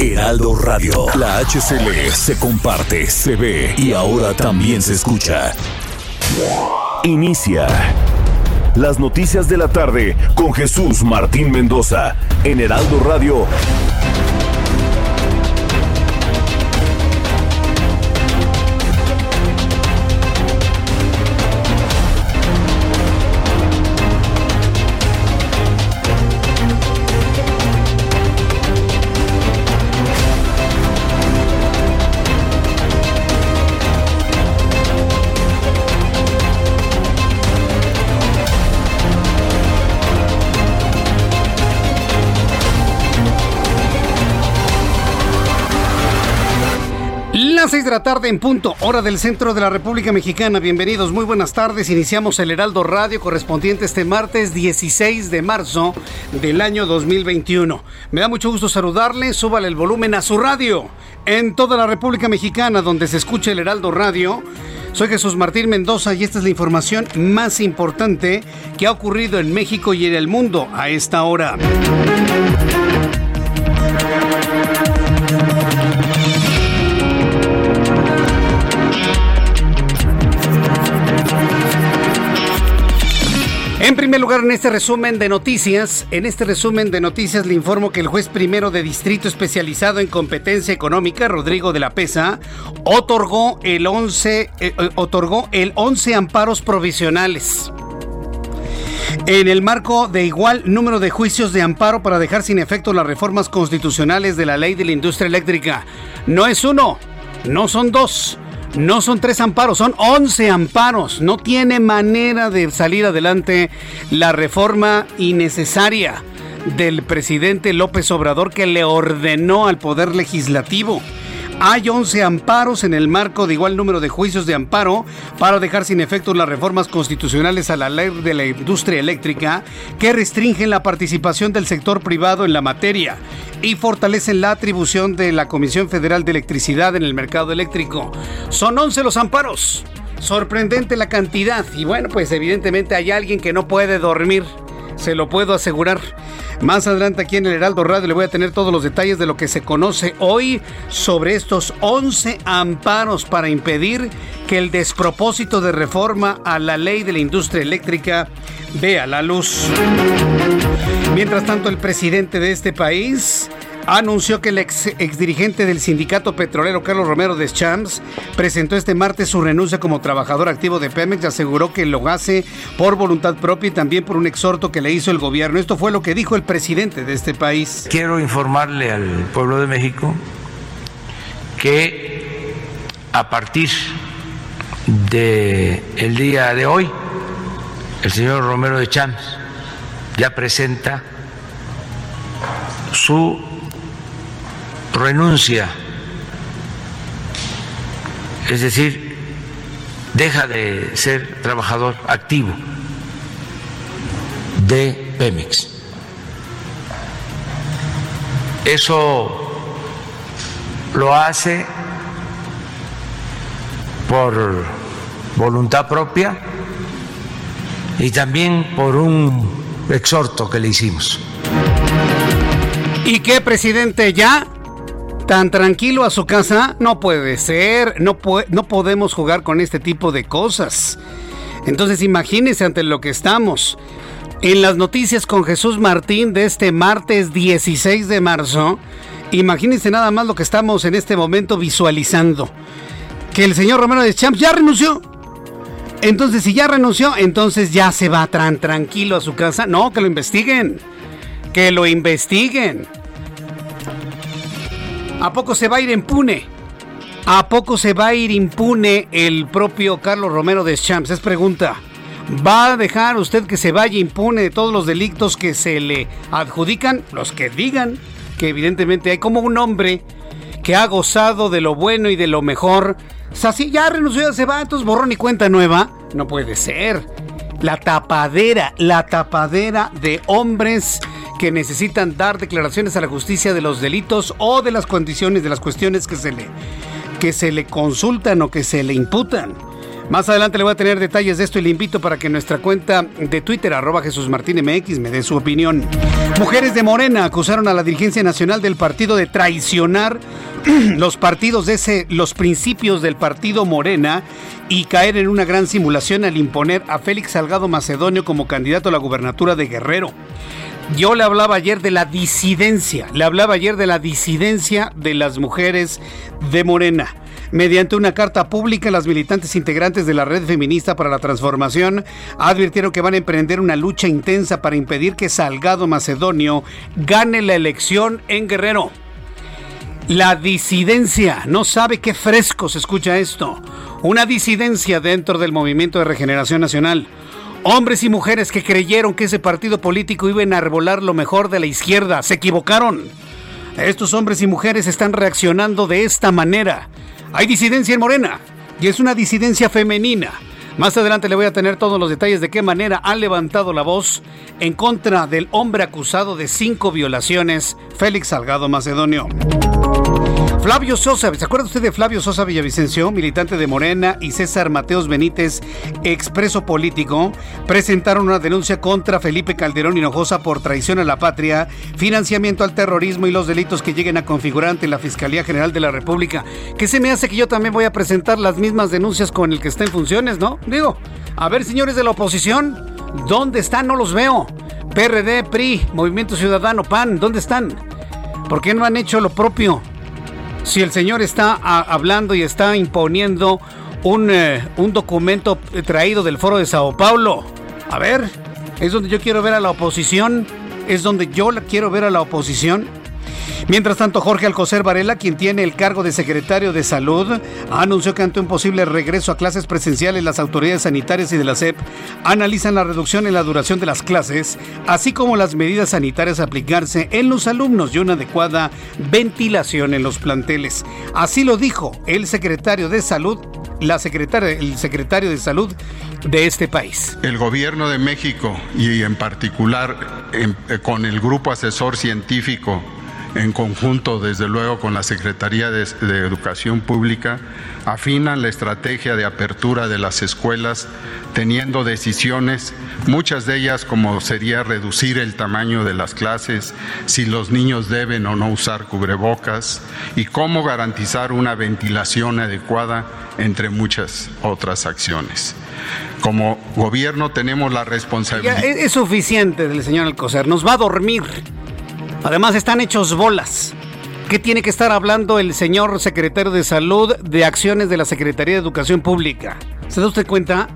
Heraldo Radio. La HCL se comparte, se ve y ahora también se escucha. Inicia las noticias de la tarde con Jesús Martín Mendoza en Heraldo Radio. Las 6 de la tarde en punto, hora del centro de la República Mexicana. Bienvenidos, muy buenas tardes. Iniciamos el Heraldo Radio correspondiente este martes 16 de marzo del año 2021. Me da mucho gusto saludarle. Súbale el volumen a su radio en toda la República Mexicana donde se escucha el Heraldo Radio. Soy Jesús Martín Mendoza y esta es la información más importante que ha ocurrido en México y en el mundo a esta hora. Primer lugar, en este resumen de noticias, en este resumen de noticias le informo que el juez primero de distrito especializado en competencia económica, Rodrigo de la Pesa, otorgó el 11, eh, eh, otorgó el 11 amparos provisionales. En el marco de igual número de juicios de amparo para dejar sin efecto las reformas constitucionales de la ley de la industria eléctrica. No es uno, no son dos, no son tres amparos, son once amparos. No tiene manera de salir adelante la reforma innecesaria del presidente López Obrador que le ordenó al Poder Legislativo. Hay 11 amparos en el marco de igual número de juicios de amparo para dejar sin efecto las reformas constitucionales a la ley de la industria eléctrica que restringen la participación del sector privado en la materia y fortalecen la atribución de la Comisión Federal de Electricidad en el mercado eléctrico. Son 11 los amparos. Sorprendente la cantidad. Y bueno, pues evidentemente hay alguien que no puede dormir. Se lo puedo asegurar. Más adelante aquí en el Heraldo Radio le voy a tener todos los detalles de lo que se conoce hoy sobre estos 11 amparos para impedir que el despropósito de reforma a la ley de la industria eléctrica vea la luz. Mientras tanto, el presidente de este país anunció que el ex, exdirigente del sindicato petrolero Carlos Romero de Champs presentó este martes su renuncia como trabajador activo de Pemex y aseguró que lo hace por voluntad propia y también por un exhorto que le hizo el gobierno. Esto fue lo que dijo el presidente de este país. Quiero informarle al pueblo de México que a partir del el día de hoy, el señor Romero de Champs ya presenta su renuncia, es decir, deja de ser trabajador activo de Pemex. Eso lo hace por voluntad propia y también por un exhorto que le hicimos. ¿Y qué, presidente? ¿Ya? ¿Tan tranquilo a su casa? No puede ser. No, no podemos jugar con este tipo de cosas. Entonces imagínense ante lo que estamos. En las noticias con Jesús Martín de este martes 16 de marzo, imagínense nada más lo que estamos en este momento visualizando. Que el señor Romero de Champs ya renunció. Entonces, si ya renunció, entonces ya se va tan tranquilo a su casa. No, que lo investiguen. Que lo investiguen. ¿A poco se va a ir impune? ¿A poco se va a ir impune el propio Carlos Romero de Champs? Es pregunta. ¿Va a dejar usted que se vaya impune de todos los delitos que se le adjudican? Los que digan que evidentemente hay como un hombre que ha gozado de lo bueno y de lo mejor. O sea, si ya renunció, se va, entonces borrón y cuenta nueva. No puede ser. La tapadera, la tapadera de hombres que necesitan dar declaraciones a la justicia de los delitos o de las condiciones, de las cuestiones que se le, que se le consultan o que se le imputan. Más adelante le voy a tener detalles de esto y le invito para que nuestra cuenta de Twitter, arroba Jesús Martín MX, me dé su opinión. Mujeres de Morena acusaron a la dirigencia nacional del partido de traicionar los partidos de ese, los principios del partido Morena y caer en una gran simulación al imponer a Félix Salgado Macedonio como candidato a la gubernatura de Guerrero. Yo le hablaba ayer de la disidencia, le hablaba ayer de la disidencia de las mujeres de Morena. Mediante una carta pública, las militantes integrantes de la Red Feminista para la Transformación advirtieron que van a emprender una lucha intensa para impedir que Salgado Macedonio gane la elección en Guerrero. La disidencia, no sabe qué fresco se escucha esto. Una disidencia dentro del movimiento de regeneración nacional. Hombres y mujeres que creyeron que ese partido político iba a enarbolar lo mejor de la izquierda, se equivocaron. Estos hombres y mujeres están reaccionando de esta manera. Hay disidencia en Morena y es una disidencia femenina. Más adelante le voy a tener todos los detalles de qué manera han levantado la voz en contra del hombre acusado de cinco violaciones, Félix Salgado Macedonio. Flavio Sosa, ¿se acuerda usted de Flavio Sosa Villavicencio, militante de Morena, y César Mateos Benítez, expreso político, presentaron una denuncia contra Felipe Calderón Hinojosa por traición a la patria, financiamiento al terrorismo y los delitos que lleguen a configurar ante la Fiscalía General de la República? ¿Qué se me hace que yo también voy a presentar las mismas denuncias con el que está en funciones, ¿no? Digo, a ver, señores de la oposición, ¿dónde están? No los veo. PRD, PRI, Movimiento Ciudadano, PAN, ¿dónde están? ¿Por qué no han hecho lo propio? Si el señor está hablando y está imponiendo un, eh, un documento traído del foro de Sao Paulo. A ver, es donde yo quiero ver a la oposición, es donde yo quiero ver a la oposición. Mientras tanto, Jorge Alcocer Varela, quien tiene el cargo de secretario de Salud, anunció que ante un posible regreso a clases presenciales, las autoridades sanitarias y de la SEP analizan la reducción en la duración de las clases, así como las medidas sanitarias a aplicarse en los alumnos y una adecuada ventilación en los planteles. Así lo dijo el secretario de Salud, la secretaria, el secretario de Salud de este país. El gobierno de México y en particular eh, con el grupo asesor científico en conjunto, desde luego, con la Secretaría de, Educación Pública, afinan la estrategia de apertura de las escuelas, teniendo decisiones, muchas de ellas como sería reducir el tamaño de las clases, si los niños deben o no usar cubrebocas y cómo garantizar una ventilación adecuada, entre muchas otras acciones. Como gobierno tenemos la responsabilidad. es, suficiente del señor Alcocer, nos va a dormir. Además están hechos bolas. ¿Qué tiene que estar hablando el señor secretario de Salud de acciones de la Secretaría de Educación Pública? ¿Se da usted cuenta?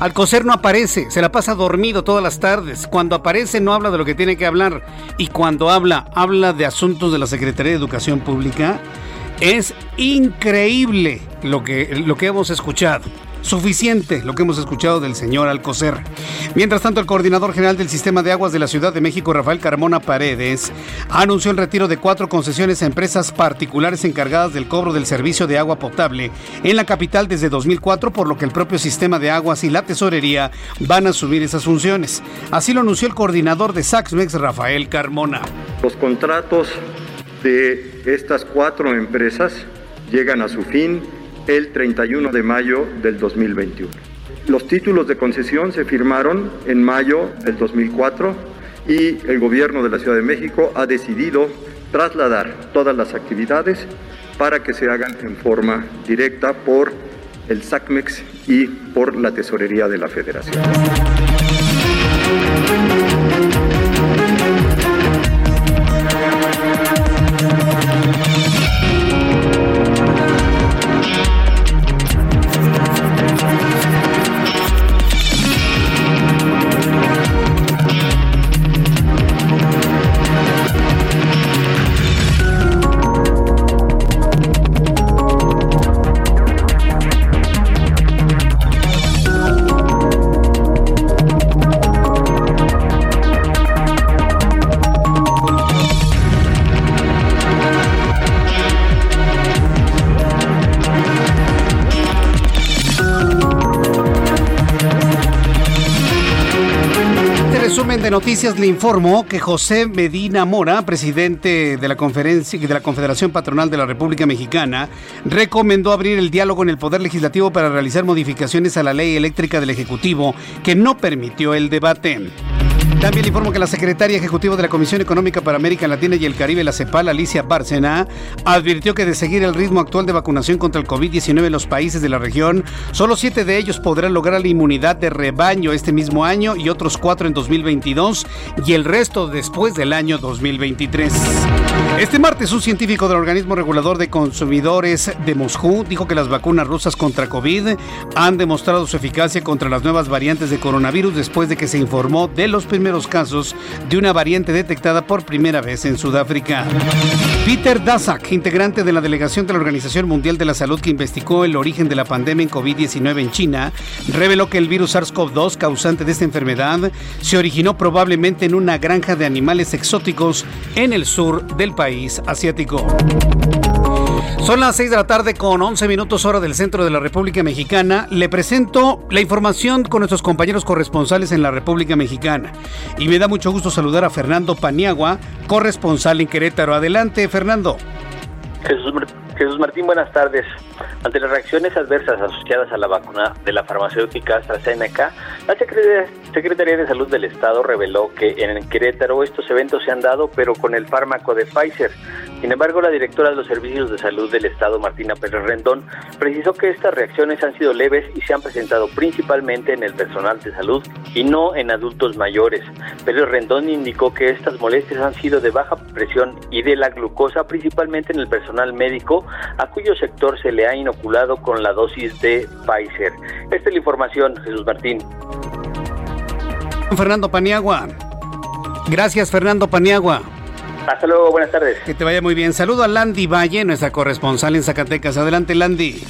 Alcocer no aparece, se la pasa dormido todas las tardes. Cuando aparece no habla de lo que tiene que hablar y cuando habla, habla de asuntos de la Secretaría de Educación Pública. Es increíble lo que, lo que hemos escuchado. Suficiente lo que hemos escuchado del señor Alcocer. Mientras tanto, el coordinador general del Sistema de Aguas de la Ciudad de México, Rafael Carmona Paredes, anunció el retiro de cuatro concesiones a empresas particulares encargadas del cobro del servicio de agua potable en la capital desde 2004, por lo que el propio sistema de aguas y la tesorería van a asumir esas funciones. Así lo anunció el coordinador de Saxmex, Rafael Carmona. Los contratos de estas cuatro empresas llegan a su fin el 31 de mayo del 2021. Los títulos de concesión se firmaron en mayo del 2004 y el gobierno de la Ciudad de México ha decidido trasladar todas las actividades para que se hagan en forma directa por el SACMEX y por la Tesorería de la Federación. Noticias le informo que José Medina Mora, presidente de la conferencia de la Confederación Patronal de la República Mexicana, recomendó abrir el diálogo en el Poder Legislativo para realizar modificaciones a la ley eléctrica del Ejecutivo que no permitió el debate. También informo que la secretaria ejecutiva de la Comisión Económica para América Latina y el Caribe, la CEPAL, Alicia Bárcena, advirtió que de seguir el ritmo actual de vacunación contra el COVID-19 en los países de la región, solo siete de ellos podrán lograr la inmunidad de rebaño este mismo año y otros cuatro en 2022 y el resto después del año 2023. Este martes, un científico del organismo regulador de consumidores de Moscú dijo que las vacunas rusas contra COVID han demostrado su eficacia contra las nuevas variantes de coronavirus después de que se informó de los primeros casos de una variante detectada por primera vez en Sudáfrica. Peter Daszak, integrante de la delegación de la Organización Mundial de la Salud que investigó el origen de la pandemia en COVID-19 en China, reveló que el virus SARS-CoV-2 causante de esta enfermedad se originó probablemente en una granja de animales exóticos en el sur del país asiático. Son las 6 de la tarde con 11 minutos hora del centro de la República Mexicana. Le presento la información con nuestros compañeros corresponsales en la República Mexicana. Y me da mucho gusto saludar a Fernando Paniagua, corresponsal en Querétaro. Adelante, Fernando. Jesús, Jesús Martín, buenas tardes. Ante las reacciones adversas asociadas a la vacuna de la farmacéutica AstraZeneca, la Secretaría de Salud del Estado reveló que en Querétaro estos eventos se han dado, pero con el fármaco de Pfizer. Sin embargo, la directora de los Servicios de Salud del Estado, Martina Pérez Rendón, precisó que estas reacciones han sido leves y se han presentado principalmente en el personal de salud y no en adultos mayores. Pérez Rendón indicó que estas molestias han sido de baja presión y de la glucosa, principalmente en el personal médico, a cuyo sector se le ha inoculado con la dosis de Pfizer. Esta es la información, Jesús Martín. Fernando Paniagua. Gracias, Fernando Paniagua. Hasta luego, buenas tardes. Que te vaya muy bien. Saludo a Landy Valle, nuestra corresponsal en Zacatecas. Adelante, Landy.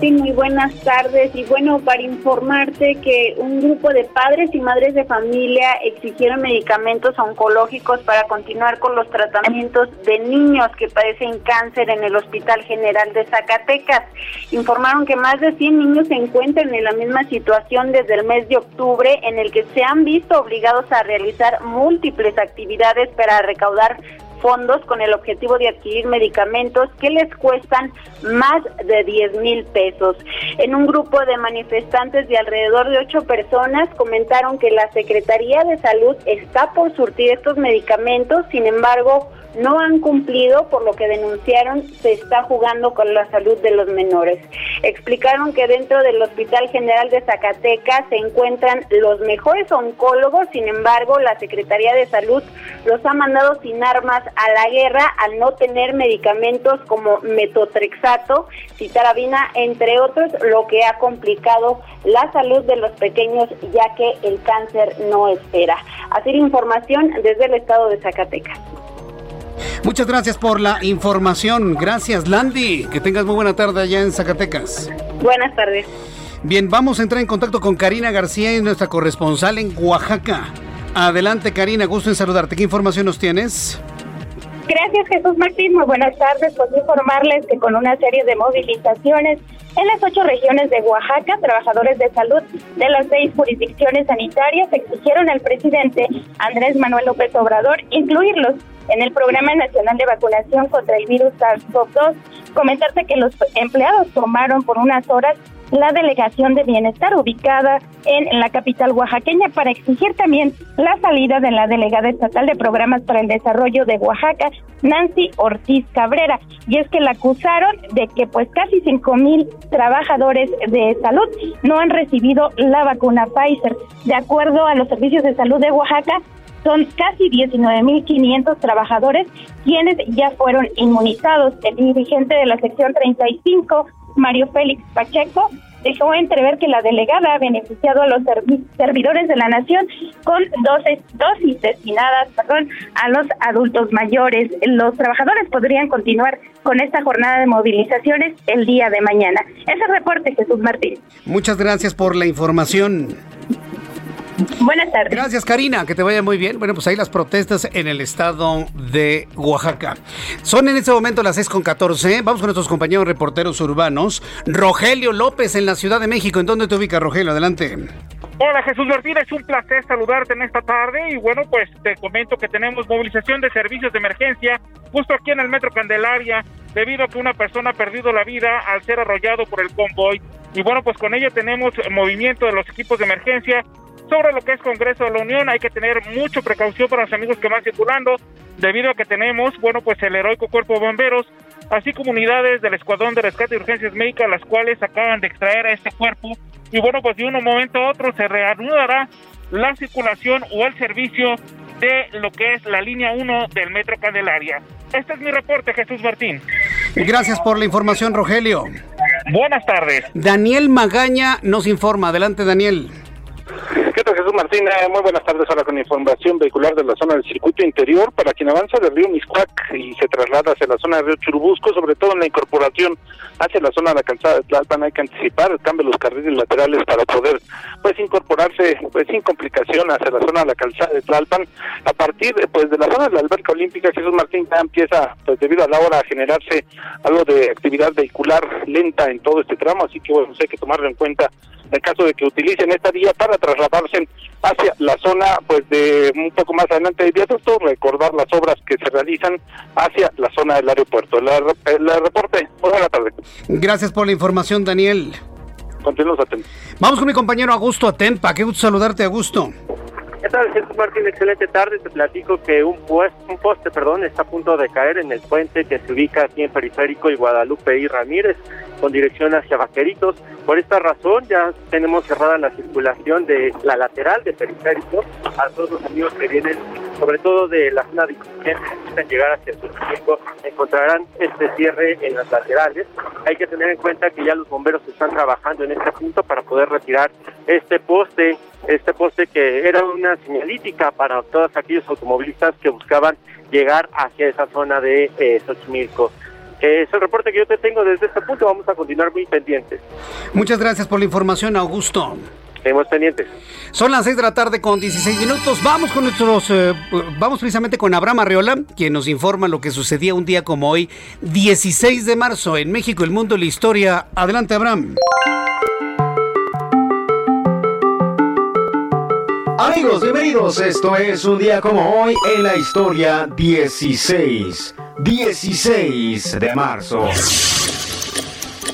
Sí, muy buenas tardes. Y bueno, para informarte que un grupo de padres y madres de familia exigieron medicamentos oncológicos para continuar con los tratamientos de niños que padecen cáncer en el Hospital General de Zacatecas. Informaron que más de 100 niños se encuentran en la misma situación desde el mes de octubre, en el que se han visto obligados a realizar múltiples actividades para recaudar fondos con el objetivo de adquirir medicamentos que les cuestan más de 10 mil pesos. En un grupo de manifestantes de alrededor de ocho personas comentaron que la Secretaría de Salud está por surtir estos medicamentos, sin embargo, no han cumplido, por lo que denunciaron se está jugando con la salud de los menores. Explicaron que dentro del Hospital General de Zacatecas se encuentran los mejores oncólogos, sin embargo, la Secretaría de Salud los ha mandado sin armas a la guerra al no tener medicamentos como metotrexato, citarabina, entre otros, lo que ha complicado la salud de los pequeños ya que el cáncer no espera. Así la información desde el estado de Zacatecas. Muchas gracias por la información. Gracias, Landy. Que tengas muy buena tarde allá en Zacatecas. Buenas tardes. Bien, vamos a entrar en contacto con Karina García, nuestra corresponsal en Oaxaca. Adelante, Karina, gusto en saludarte. ¿Qué información nos tienes? Gracias, Jesús Martín. Muy buenas tardes. Pues informarles que con una serie de movilizaciones en las ocho regiones de Oaxaca, trabajadores de salud de las seis jurisdicciones sanitarias exigieron al presidente Andrés Manuel López Obrador incluirlos en el Programa Nacional de Vacunación contra el virus SARS-CoV-2. Comentarte que los empleados tomaron por unas horas la delegación de bienestar ubicada en la capital oaxaqueña para exigir también la salida de la delegada estatal de programas para el desarrollo de Oaxaca, Nancy Ortiz Cabrera. Y es que la acusaron de que pues casi cinco mil trabajadores de salud no han recibido la vacuna Pfizer. De acuerdo a los servicios de salud de Oaxaca, son casi 19.500 trabajadores quienes ya fueron inmunizados. El dirigente de la sección 35, Mario Félix Pacheco, dejó entrever que la delegada ha beneficiado a los servidores de la nación con dosis, dosis destinadas perdón, a los adultos mayores. Los trabajadores podrían continuar con esta jornada de movilizaciones el día de mañana. Ese reporte, Jesús Martín. Muchas gracias por la información. Buenas tardes. Gracias, Karina. Que te vaya muy bien. Bueno, pues ahí las protestas en el estado de Oaxaca. Son en este momento las 6 con 14. Vamos con nuestros compañeros reporteros urbanos. Rogelio López en la Ciudad de México. ¿En dónde te ubica, Rogelio? Adelante. Hola Jesús Martín, es un placer saludarte en esta tarde y bueno, pues te comento que tenemos movilización de servicios de emergencia justo aquí en el Metro Candelaria debido a que una persona ha perdido la vida al ser arrollado por el convoy y bueno, pues con ello tenemos movimiento de los equipos de emergencia sobre lo que es Congreso de la Unión, hay que tener mucha precaución para los amigos que van circulando, debido a que tenemos, bueno, pues el heroico cuerpo de bomberos, así como unidades del Escuadrón de Rescate y Urgencias Médicas, las cuales acaban de extraer a este cuerpo. Y bueno, pues de un momento a otro se reanudará la circulación o el servicio de lo que es la línea 1 del Metro Candelaria. Este es mi reporte, Jesús Martín. Gracias por la información, Rogelio. Buenas tardes. Daniel Magaña nos informa. Adelante, Daniel. ¿Qué tal, Jesús Martín? Eh, muy buenas tardes. Ahora con información vehicular de la zona del circuito interior. Para quien avanza del río Miscuac y se traslada hacia la zona del río Churubusco, sobre todo en la incorporación hacia la zona de la calzada de Tlalpan, hay que anticipar el cambio de los carriles laterales para poder pues incorporarse pues sin complicación hacia la zona de la calzada de Tlalpan. A partir pues de la zona de la alberca olímpica, Jesús Martín ya empieza, pues debido a la hora, a generarse algo de actividad vehicular lenta en todo este tramo, así que bueno, pues, hay que tomarlo en cuenta en caso de que utilicen esta vía para trasladarse hacia la zona pues de un poco más adelante del viaducto, recordar las obras que se realizan hacia la zona del aeropuerto. La, el reporte, buena tarde. Gracias por la información, Daniel. Continuamos atentos. Vamos con mi compañero Augusto Atempa. Qué gusto saludarte, Augusto. ¿Qué tal, Jesús Martín? Excelente tarde. Te platico que un, pues, un poste perdón, está a punto de caer en el puente que se ubica aquí en Periférico y Guadalupe y Ramírez con dirección hacia Vaqueritos. Por esta razón ya tenemos cerrada la circulación de la lateral de Periférico a todos los amigos que vienen, sobre todo de la zona de necesitan llegar hacia su tiempo, encontrarán este cierre en las laterales. Hay que tener en cuenta que ya los bomberos están trabajando en este punto para poder retirar este poste este poste que era una señalítica para todos aquellos automovilistas que buscaban llegar hacia esa zona de eh, Xochimilco. Es el reporte que yo te tengo desde este punto, vamos a continuar muy pendientes. Muchas gracias por la información, Augusto. Estemos pendientes. Son las 6 de la tarde con 16 minutos. Vamos con nuestros, eh, vamos precisamente con Abraham Arreola, quien nos informa lo que sucedía un día como hoy, 16 de marzo, en México, el mundo y la historia. Adelante, Abraham. Amigos, bienvenidos. Esto es un día como hoy en la historia 16. 16 de marzo.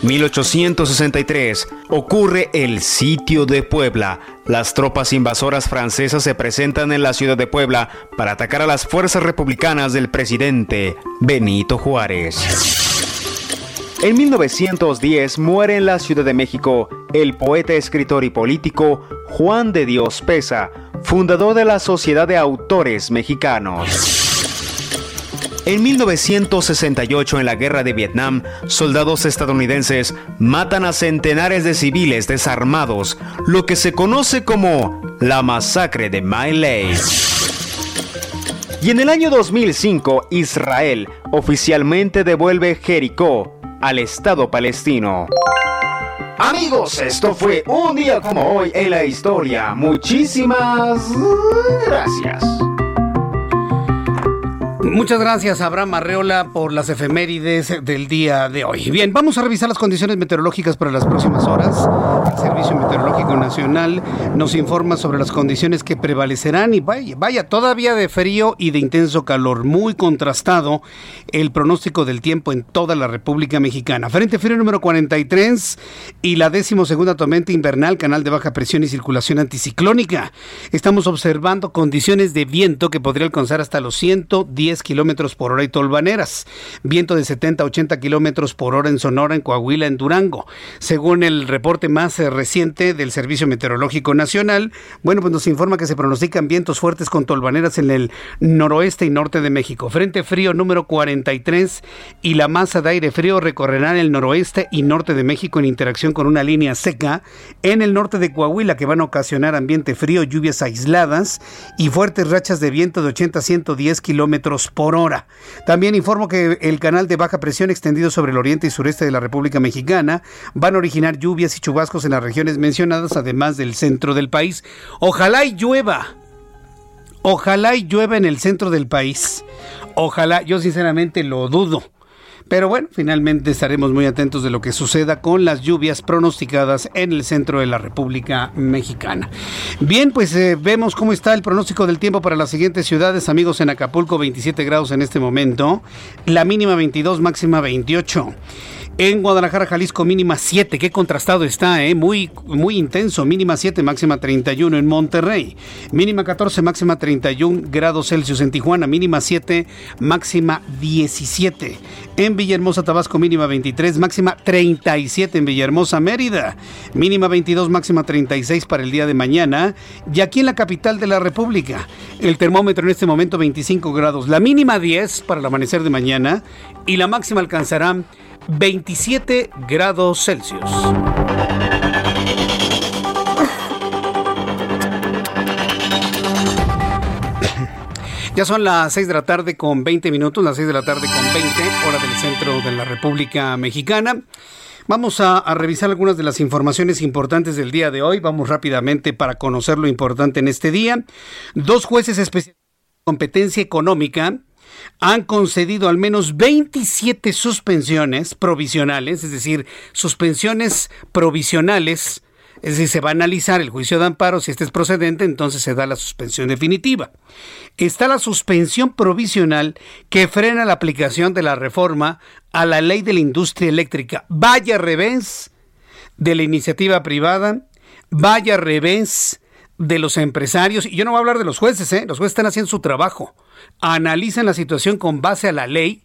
1863 ocurre el sitio de Puebla. Las tropas invasoras francesas se presentan en la ciudad de Puebla para atacar a las fuerzas republicanas del presidente Benito Juárez. En 1910 muere en la Ciudad de México el poeta, escritor y político Juan de Dios Pesa, fundador de la Sociedad de Autores Mexicanos. En 1968, en la guerra de Vietnam, soldados estadounidenses matan a centenares de civiles desarmados, lo que se conoce como la masacre de My Lai. Y en el año 2005, Israel oficialmente devuelve Jericó al Estado palestino. Amigos, esto fue un día como hoy en la historia. Muchísimas gracias. Muchas gracias, Abraham Arreola, por las efemérides del día de hoy. Bien, vamos a revisar las condiciones meteorológicas para las próximas horas. El Servicio Meteorológico Nacional nos informa sobre las condiciones que prevalecerán y vaya, todavía de frío y de intenso calor, muy contrastado el pronóstico del tiempo en toda la República Mexicana. Frente frío número 43 y la decimosegunda tormenta invernal, canal de baja presión y circulación anticiclónica. Estamos observando condiciones de viento que podría alcanzar hasta los 110 kilómetros por hora y tolvaneras. Viento de 70 a 80 kilómetros por hora en Sonora, en Coahuila, en Durango. Según el reporte más eh, reciente del Servicio Meteorológico Nacional, bueno, pues nos informa que se pronostican vientos fuertes con tolvaneras en el noroeste y norte de México. Frente frío número 43 y la masa de aire frío recorrerán el noroeste y norte de México en interacción con una línea seca en el norte de Coahuila que van a ocasionar ambiente frío, lluvias aisladas y fuertes rachas de viento de 80 a 110 kilómetros por hora. También informo que el canal de baja presión extendido sobre el oriente y sureste de la República Mexicana van a originar lluvias y chubascos en las regiones mencionadas, además del centro del país. Ojalá y llueva. Ojalá y llueva en el centro del país. Ojalá, yo sinceramente lo dudo. Pero bueno, finalmente estaremos muy atentos de lo que suceda con las lluvias pronosticadas en el centro de la República Mexicana. Bien, pues eh, vemos cómo está el pronóstico del tiempo para las siguientes ciudades. Amigos, en Acapulco 27 grados en este momento, la mínima 22, máxima 28. En Guadalajara, Jalisco, mínima 7. Qué contrastado está, ¿eh? Muy, muy intenso. Mínima 7, máxima 31. En Monterrey, mínima 14, máxima 31 grados Celsius. En Tijuana, mínima 7, máxima 17. En Villahermosa, Tabasco, mínima 23, máxima 37. En Villahermosa, Mérida, mínima 22, máxima 36 para el día de mañana. Y aquí en la capital de la República, el termómetro en este momento 25 grados. La mínima 10 para el amanecer de mañana y la máxima alcanzará 27 grados Celsius. Ya son las 6 de la tarde con 20 minutos, las 6 de la tarde con 20, hora del centro de la República Mexicana. Vamos a, a, revisar algunas de las informaciones importantes del día de hoy. Vamos rápidamente para conocer lo importante en este día. Dos jueces especializados en competencia económica han concedido al menos 27 suspensiones provisionales, es decir, suspensiones provisionales, es decir, se va a analizar el juicio de amparo, si este es procedente, entonces se da la suspensión definitiva. Está la suspensión provisional que frena la aplicación de la reforma a la ley de la industria eléctrica. Vaya revés de la iniciativa privada, vaya revés de los empresarios, y yo no voy a hablar de los jueces, ¿eh? los jueces están haciendo su trabajo analizan la situación con base a la ley,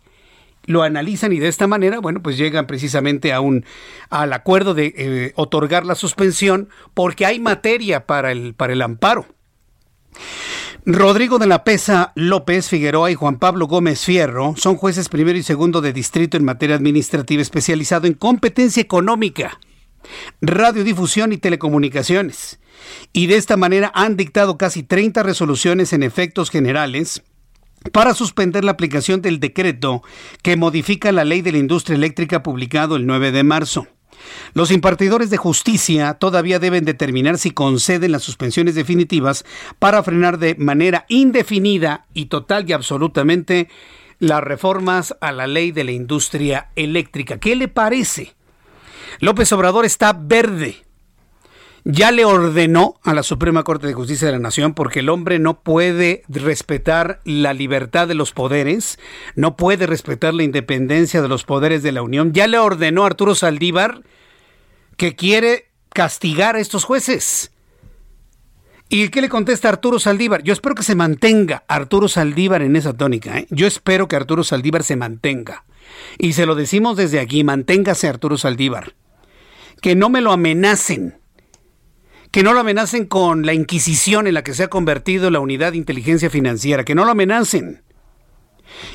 lo analizan y de esta manera, bueno, pues llegan precisamente a un al acuerdo de eh, otorgar la suspensión porque hay materia para el para el amparo. Rodrigo de la Pesa López Figueroa y Juan Pablo Gómez Fierro son jueces primero y segundo de distrito en materia administrativa especializado en competencia económica, radiodifusión y telecomunicaciones. Y de esta manera han dictado casi 30 resoluciones en efectos generales para suspender la aplicación del decreto que modifica la ley de la industria eléctrica publicado el 9 de marzo. Los impartidores de justicia todavía deben determinar si conceden las suspensiones definitivas para frenar de manera indefinida y total y absolutamente las reformas a la ley de la industria eléctrica. ¿Qué le parece? López Obrador está verde ya le ordenó a la Suprema Corte de Justicia de la Nación, porque el hombre no puede respetar la libertad de los poderes, no puede respetar la independencia de los poderes de la Unión, ya le ordenó a Arturo Saldívar que quiere castigar a estos jueces. ¿Y qué le contesta Arturo Saldívar? Yo espero que se mantenga Arturo Saldívar en esa tónica. ¿eh? Yo espero que Arturo Saldívar se mantenga. Y se lo decimos desde aquí, manténgase Arturo Saldívar. Que no me lo amenacen que no lo amenacen con la Inquisición en la que se ha convertido la unidad de inteligencia financiera, que no lo amenacen.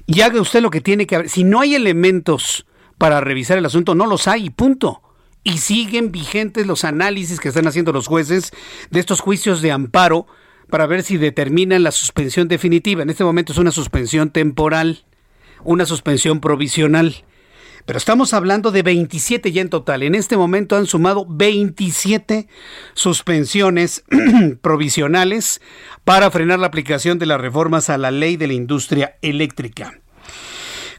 Y haga usted lo que tiene que hacer. Si no hay elementos para revisar el asunto, no los hay, punto. Y siguen vigentes los análisis que están haciendo los jueces de estos juicios de amparo para ver si determinan la suspensión definitiva. En este momento es una suspensión temporal, una suspensión provisional. Pero estamos hablando de 27 ya en total. En este momento han sumado 27 suspensiones provisionales para frenar la aplicación de las reformas a la ley de la industria eléctrica.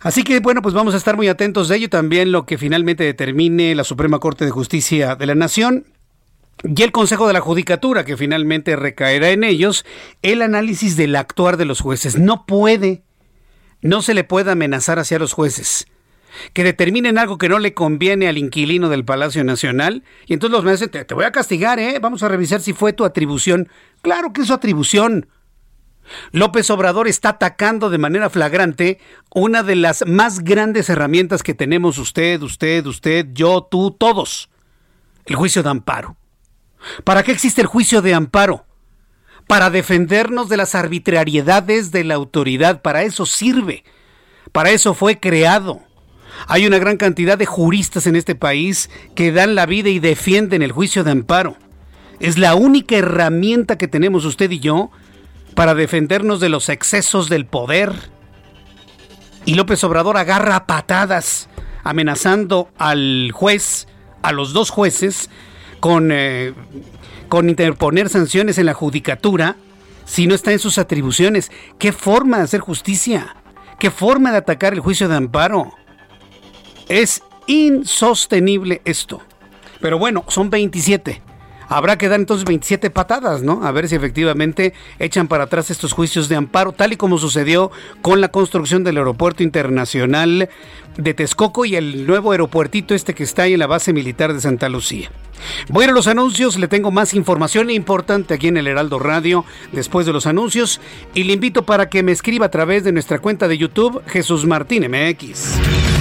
Así que bueno, pues vamos a estar muy atentos de ello también lo que finalmente determine la Suprema Corte de Justicia de la Nación y el Consejo de la Judicatura, que finalmente recaerá en ellos el análisis del actuar de los jueces. No puede, no se le puede amenazar hacia los jueces que determinen algo que no le conviene al inquilino del Palacio Nacional y entonces los meses te, te voy a castigar, ¿eh? Vamos a revisar si fue tu atribución. Claro que es su atribución. López Obrador está atacando de manera flagrante una de las más grandes herramientas que tenemos usted, usted, usted, yo, tú, todos. El juicio de amparo. ¿Para qué existe el juicio de amparo? Para defendernos de las arbitrariedades de la autoridad. Para eso sirve. Para eso fue creado. Hay una gran cantidad de juristas en este país que dan la vida y defienden el juicio de amparo. Es la única herramienta que tenemos usted y yo para defendernos de los excesos del poder, Y López Obrador agarra patadas, amenazando al juez, a los dos jueces, con, eh, con interponer sanciones en la judicatura si no está en sus atribuciones. ¿Qué forma de hacer justicia? ¿Qué forma de atacar el juicio de amparo? Es insostenible esto. Pero bueno, son 27. Habrá que dar entonces 27 patadas, ¿no? A ver si efectivamente echan para atrás estos juicios de amparo, tal y como sucedió con la construcción del aeropuerto internacional de Texcoco y el nuevo aeropuertito este que está ahí en la base militar de Santa Lucía. Voy a a los anuncios, le tengo más información importante aquí en el Heraldo Radio después de los anuncios y le invito para que me escriba a través de nuestra cuenta de YouTube Jesús Martín MX.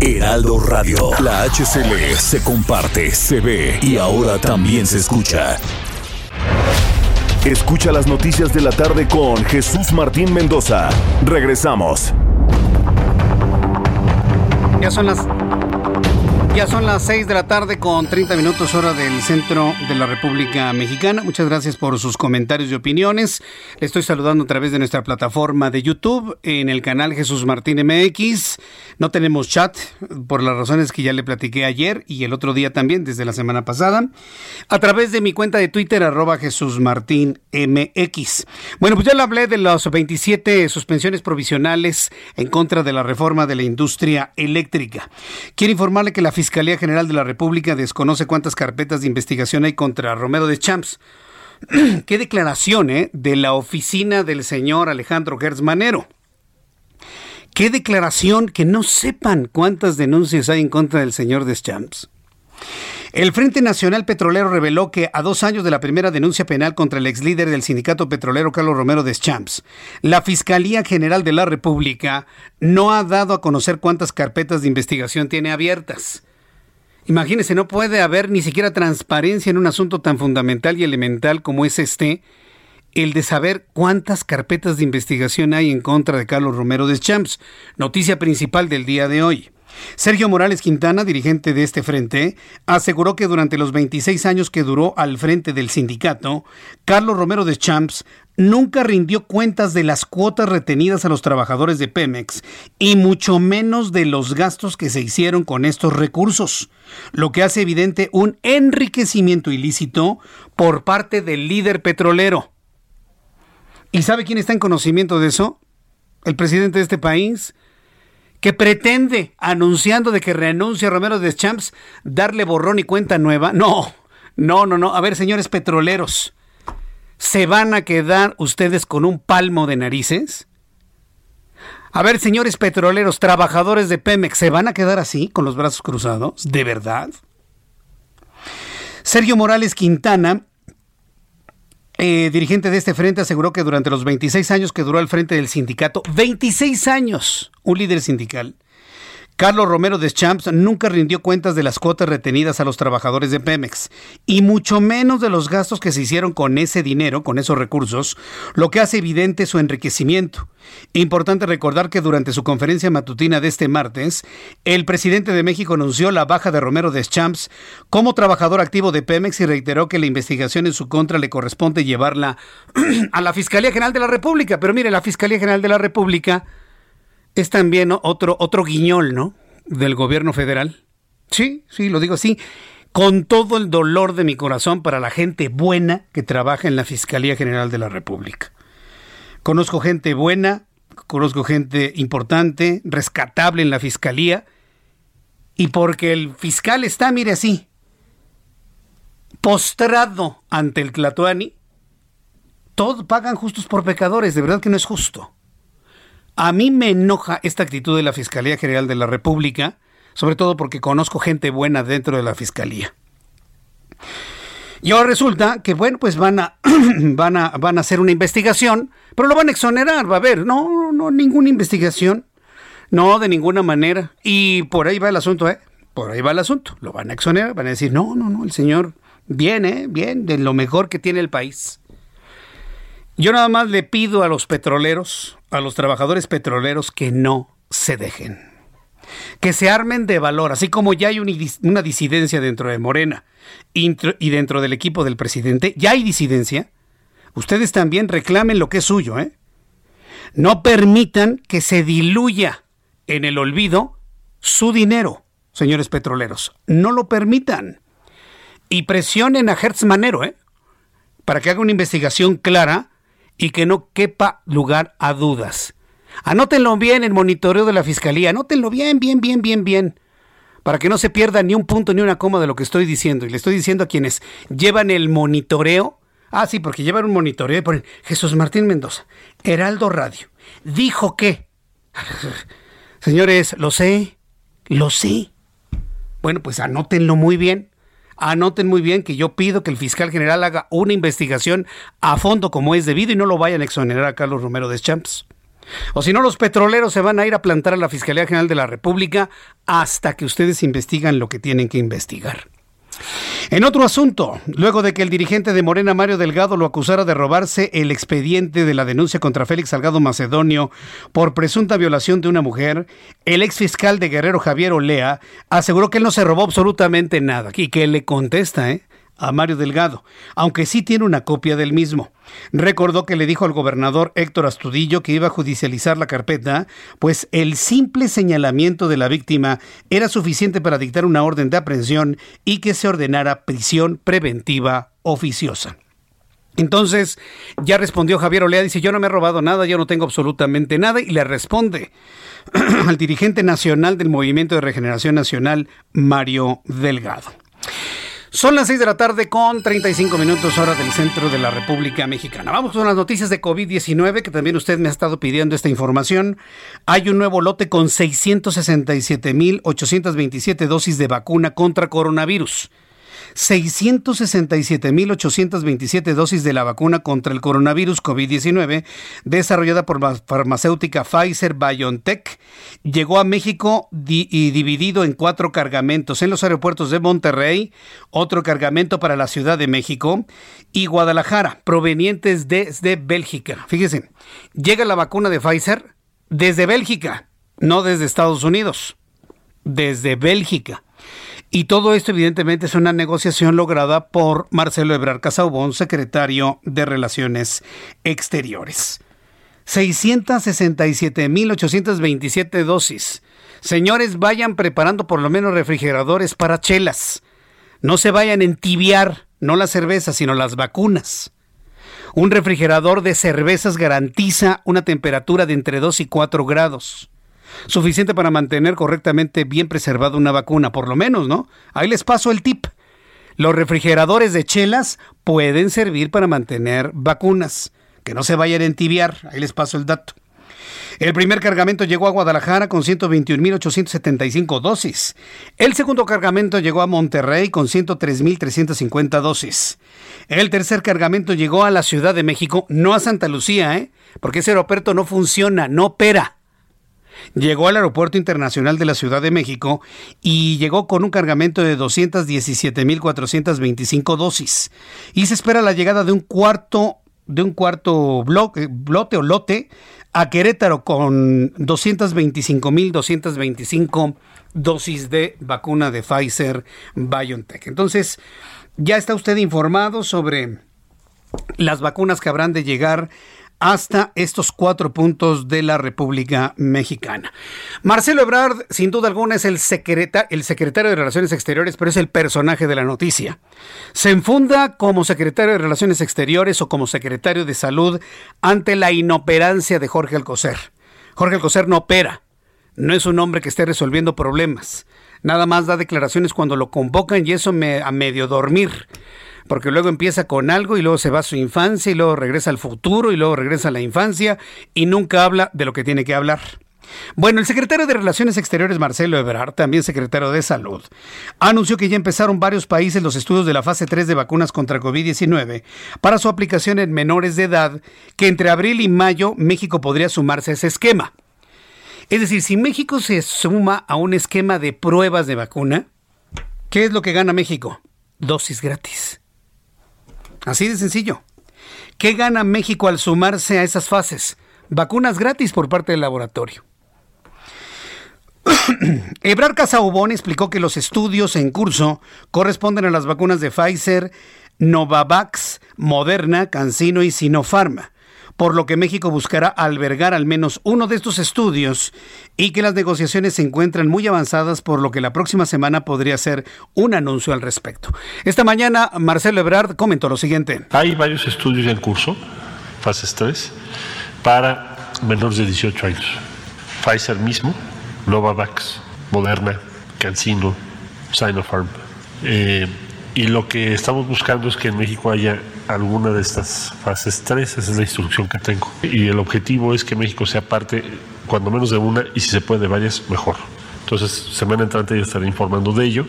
Heraldo Radio. La HCL se comparte, se ve y ahora también se escucha. Escucha las noticias de la tarde con Jesús Martín Mendoza. Regresamos. Ya son las ya son las 6 de la tarde con 30 minutos hora del centro de la República Mexicana. Muchas gracias por sus comentarios y opiniones. Le estoy saludando a través de nuestra plataforma de YouTube en el canal Jesús Martín MX. No tenemos chat por las razones que ya le platiqué ayer y el otro día también desde la semana pasada. A través de mi cuenta de Twitter arroba Jesús Martín MX. Bueno, pues ya le hablé de las 27 suspensiones provisionales en contra de la reforma de la industria eléctrica. Quiero informarle que la Fiscalía General de la República desconoce cuántas carpetas de investigación hay contra Romero de Champs. Qué declaración ¿eh? de la oficina del señor Alejandro Gertz Manero. Qué declaración que no sepan cuántas denuncias hay en contra del señor Deschamps. El Frente Nacional Petrolero reveló que a dos años de la primera denuncia penal contra el ex líder del sindicato petrolero Carlos Romero Deschamps, la Fiscalía General de la República no ha dado a conocer cuántas carpetas de investigación tiene abiertas. Imagínese, no puede haber ni siquiera transparencia en un asunto tan fundamental y elemental como es este, el de saber cuántas carpetas de investigación hay en contra de Carlos Romero de Champs, noticia principal del día de hoy. Sergio Morales Quintana, dirigente de este frente, aseguró que durante los 26 años que duró al frente del sindicato, Carlos Romero de Champs nunca rindió cuentas de las cuotas retenidas a los trabajadores de Pemex y mucho menos de los gastos que se hicieron con estos recursos, lo que hace evidente un enriquecimiento ilícito por parte del líder petrolero. ¿Y sabe quién está en conocimiento de eso? El presidente de este país, que pretende, anunciando de que renuncia a Romero de Champs, darle borrón y cuenta nueva. No, no, no, no. A ver, señores petroleros, ¿se van a quedar ustedes con un palmo de narices? A ver, señores petroleros, trabajadores de Pemex, ¿se van a quedar así, con los brazos cruzados? ¿De verdad? Sergio Morales Quintana eh, dirigente de este frente aseguró que durante los 26 años que duró al frente del sindicato, 26 años, un líder sindical, Carlos Romero Deschamps nunca rindió cuentas de las cuotas retenidas a los trabajadores de Pemex, y mucho menos de los gastos que se hicieron con ese dinero, con esos recursos, lo que hace evidente su enriquecimiento. Importante recordar que durante su conferencia matutina de este martes, el presidente de México anunció la baja de Romero Deschamps como trabajador activo de Pemex y reiteró que la investigación en su contra le corresponde llevarla a la Fiscalía General de la República. Pero mire, la Fiscalía General de la República es también otro, otro guiñol, ¿no? Del gobierno federal. Sí, sí, lo digo así. Con todo el dolor de mi corazón para la gente buena que trabaja en la Fiscalía General de la República. Conozco gente buena, conozco gente importante, rescatable en la Fiscalía, y porque el fiscal está, mire así, postrado ante el Tlatoani, todos pagan justos por pecadores, de verdad que no es justo. A mí me enoja esta actitud de la Fiscalía General de la República sobre todo porque conozco gente buena dentro de la fiscalía. Y ahora resulta que, bueno, pues van a, van a, van a hacer una investigación, pero lo van a exonerar, va a haber, no, no, ninguna investigación, no, de ninguna manera. Y por ahí va el asunto, ¿eh? Por ahí va el asunto. Lo van a exonerar, van a decir, no, no, no, el señor viene, bien, de lo mejor que tiene el país. Yo nada más le pido a los petroleros, a los trabajadores petroleros, que no se dejen que se armen de valor, así como ya hay una disidencia dentro de Morena y dentro del equipo del presidente, ya hay disidencia, ustedes también reclamen lo que es suyo, ¿eh? No permitan que se diluya en el olvido su dinero, señores petroleros. No lo permitan. Y presionen a Hertz Manero, ¿eh? Para que haga una investigación clara y que no quepa lugar a dudas. Anótenlo bien en monitoreo de la fiscalía, anótenlo bien, bien, bien, bien, bien, para que no se pierda ni un punto ni una coma de lo que estoy diciendo. Y le estoy diciendo a quienes llevan el monitoreo, ah, sí, porque llevan un monitoreo y ponen Jesús Martín Mendoza, Heraldo Radio, dijo que. Señores, lo sé, lo sé. Bueno, pues anótenlo muy bien. Anoten muy bien que yo pido que el fiscal general haga una investigación a fondo como es debido y no lo vayan a exonerar a Carlos Romero de Champs. O si no, los petroleros se van a ir a plantar a la Fiscalía General de la República hasta que ustedes investigan lo que tienen que investigar. En otro asunto, luego de que el dirigente de Morena, Mario Delgado, lo acusara de robarse el expediente de la denuncia contra Félix Salgado Macedonio por presunta violación de una mujer, el ex fiscal de Guerrero, Javier Olea, aseguró que él no se robó absolutamente nada y que le contesta, ¿eh? A Mario Delgado, aunque sí tiene una copia del mismo. Recordó que le dijo al gobernador Héctor Astudillo que iba a judicializar la carpeta, pues el simple señalamiento de la víctima era suficiente para dictar una orden de aprehensión y que se ordenara prisión preventiva oficiosa. Entonces, ya respondió Javier Olea, dice, yo no me he robado nada, yo no tengo absolutamente nada, y le responde al dirigente nacional del Movimiento de Regeneración Nacional, Mario Delgado. Son las 6 de la tarde con 35 minutos hora del centro de la República Mexicana. Vamos con las noticias de COVID-19, que también usted me ha estado pidiendo esta información. Hay un nuevo lote con 667.827 dosis de vacuna contra coronavirus. 667.827 dosis de la vacuna contra el coronavirus COVID-19 desarrollada por la farmacéutica Pfizer BioNTech llegó a México y dividido en cuatro cargamentos en los aeropuertos de Monterrey, otro cargamento para la Ciudad de México y Guadalajara, provenientes desde Bélgica. Fíjense, llega la vacuna de Pfizer desde Bélgica, no desde Estados Unidos, desde Bélgica. Y todo esto evidentemente es una negociación lograda por Marcelo Ebrard Casaubon, secretario de Relaciones Exteriores. 667.827 dosis. Señores, vayan preparando por lo menos refrigeradores para chelas. No se vayan a entibiar, no las cervezas, sino las vacunas. Un refrigerador de cervezas garantiza una temperatura de entre 2 y 4 grados suficiente para mantener correctamente bien preservada una vacuna, por lo menos, ¿no? Ahí les paso el tip. Los refrigeradores de chelas pueden servir para mantener vacunas, que no se vayan a entibiar, ahí les paso el dato. El primer cargamento llegó a Guadalajara con 121.875 dosis. El segundo cargamento llegó a Monterrey con 103.350 dosis. El tercer cargamento llegó a la Ciudad de México, no a Santa Lucía, ¿eh? porque ese aeropuerto no funciona, no opera llegó al Aeropuerto Internacional de la Ciudad de México y llegó con un cargamento de 217.425 dosis. Y se espera la llegada de un cuarto de un cuarto bloque, o lote a Querétaro con 225.225 dosis de vacuna de Pfizer BioNTech. Entonces, ya está usted informado sobre las vacunas que habrán de llegar hasta estos cuatro puntos de la República Mexicana. Marcelo Ebrard, sin duda alguna, es el, el secretario de Relaciones Exteriores, pero es el personaje de la noticia. Se enfunda como secretario de Relaciones Exteriores o como secretario de Salud ante la inoperancia de Jorge Alcocer. Jorge Alcocer no opera, no es un hombre que esté resolviendo problemas. Nada más da declaraciones cuando lo convocan y eso me a medio dormir porque luego empieza con algo y luego se va a su infancia y luego regresa al futuro y luego regresa a la infancia y nunca habla de lo que tiene que hablar. Bueno, el secretario de Relaciones Exteriores, Marcelo Ebrard, también secretario de Salud, anunció que ya empezaron varios países los estudios de la fase 3 de vacunas contra COVID-19 para su aplicación en menores de edad, que entre abril y mayo México podría sumarse a ese esquema. Es decir, si México se suma a un esquema de pruebas de vacuna, ¿qué es lo que gana México? Dosis gratis. Así de sencillo. ¿Qué gana México al sumarse a esas fases? Vacunas gratis por parte del laboratorio. Ebrar Casaubón explicó que los estudios en curso corresponden a las vacunas de Pfizer, Novavax, Moderna, CanSino y Sinopharma, por lo que México buscará albergar al menos uno de estos estudios y que las negociaciones se encuentran muy avanzadas, por lo que la próxima semana podría ser un anuncio al respecto. Esta mañana, Marcelo Ebrard comentó lo siguiente. Hay varios estudios en curso, fases 3, para menores de 18 años. Pfizer mismo Novavax, Moderna, CanSino, Sinopharm. Eh, y lo que estamos buscando es que en México haya alguna de estas fases 3, esa es la instrucción que tengo. Y el objetivo es que México sea parte, cuando menos de una, y si se puede de varias, mejor. Entonces, semana entrante yo estaré informando de ello.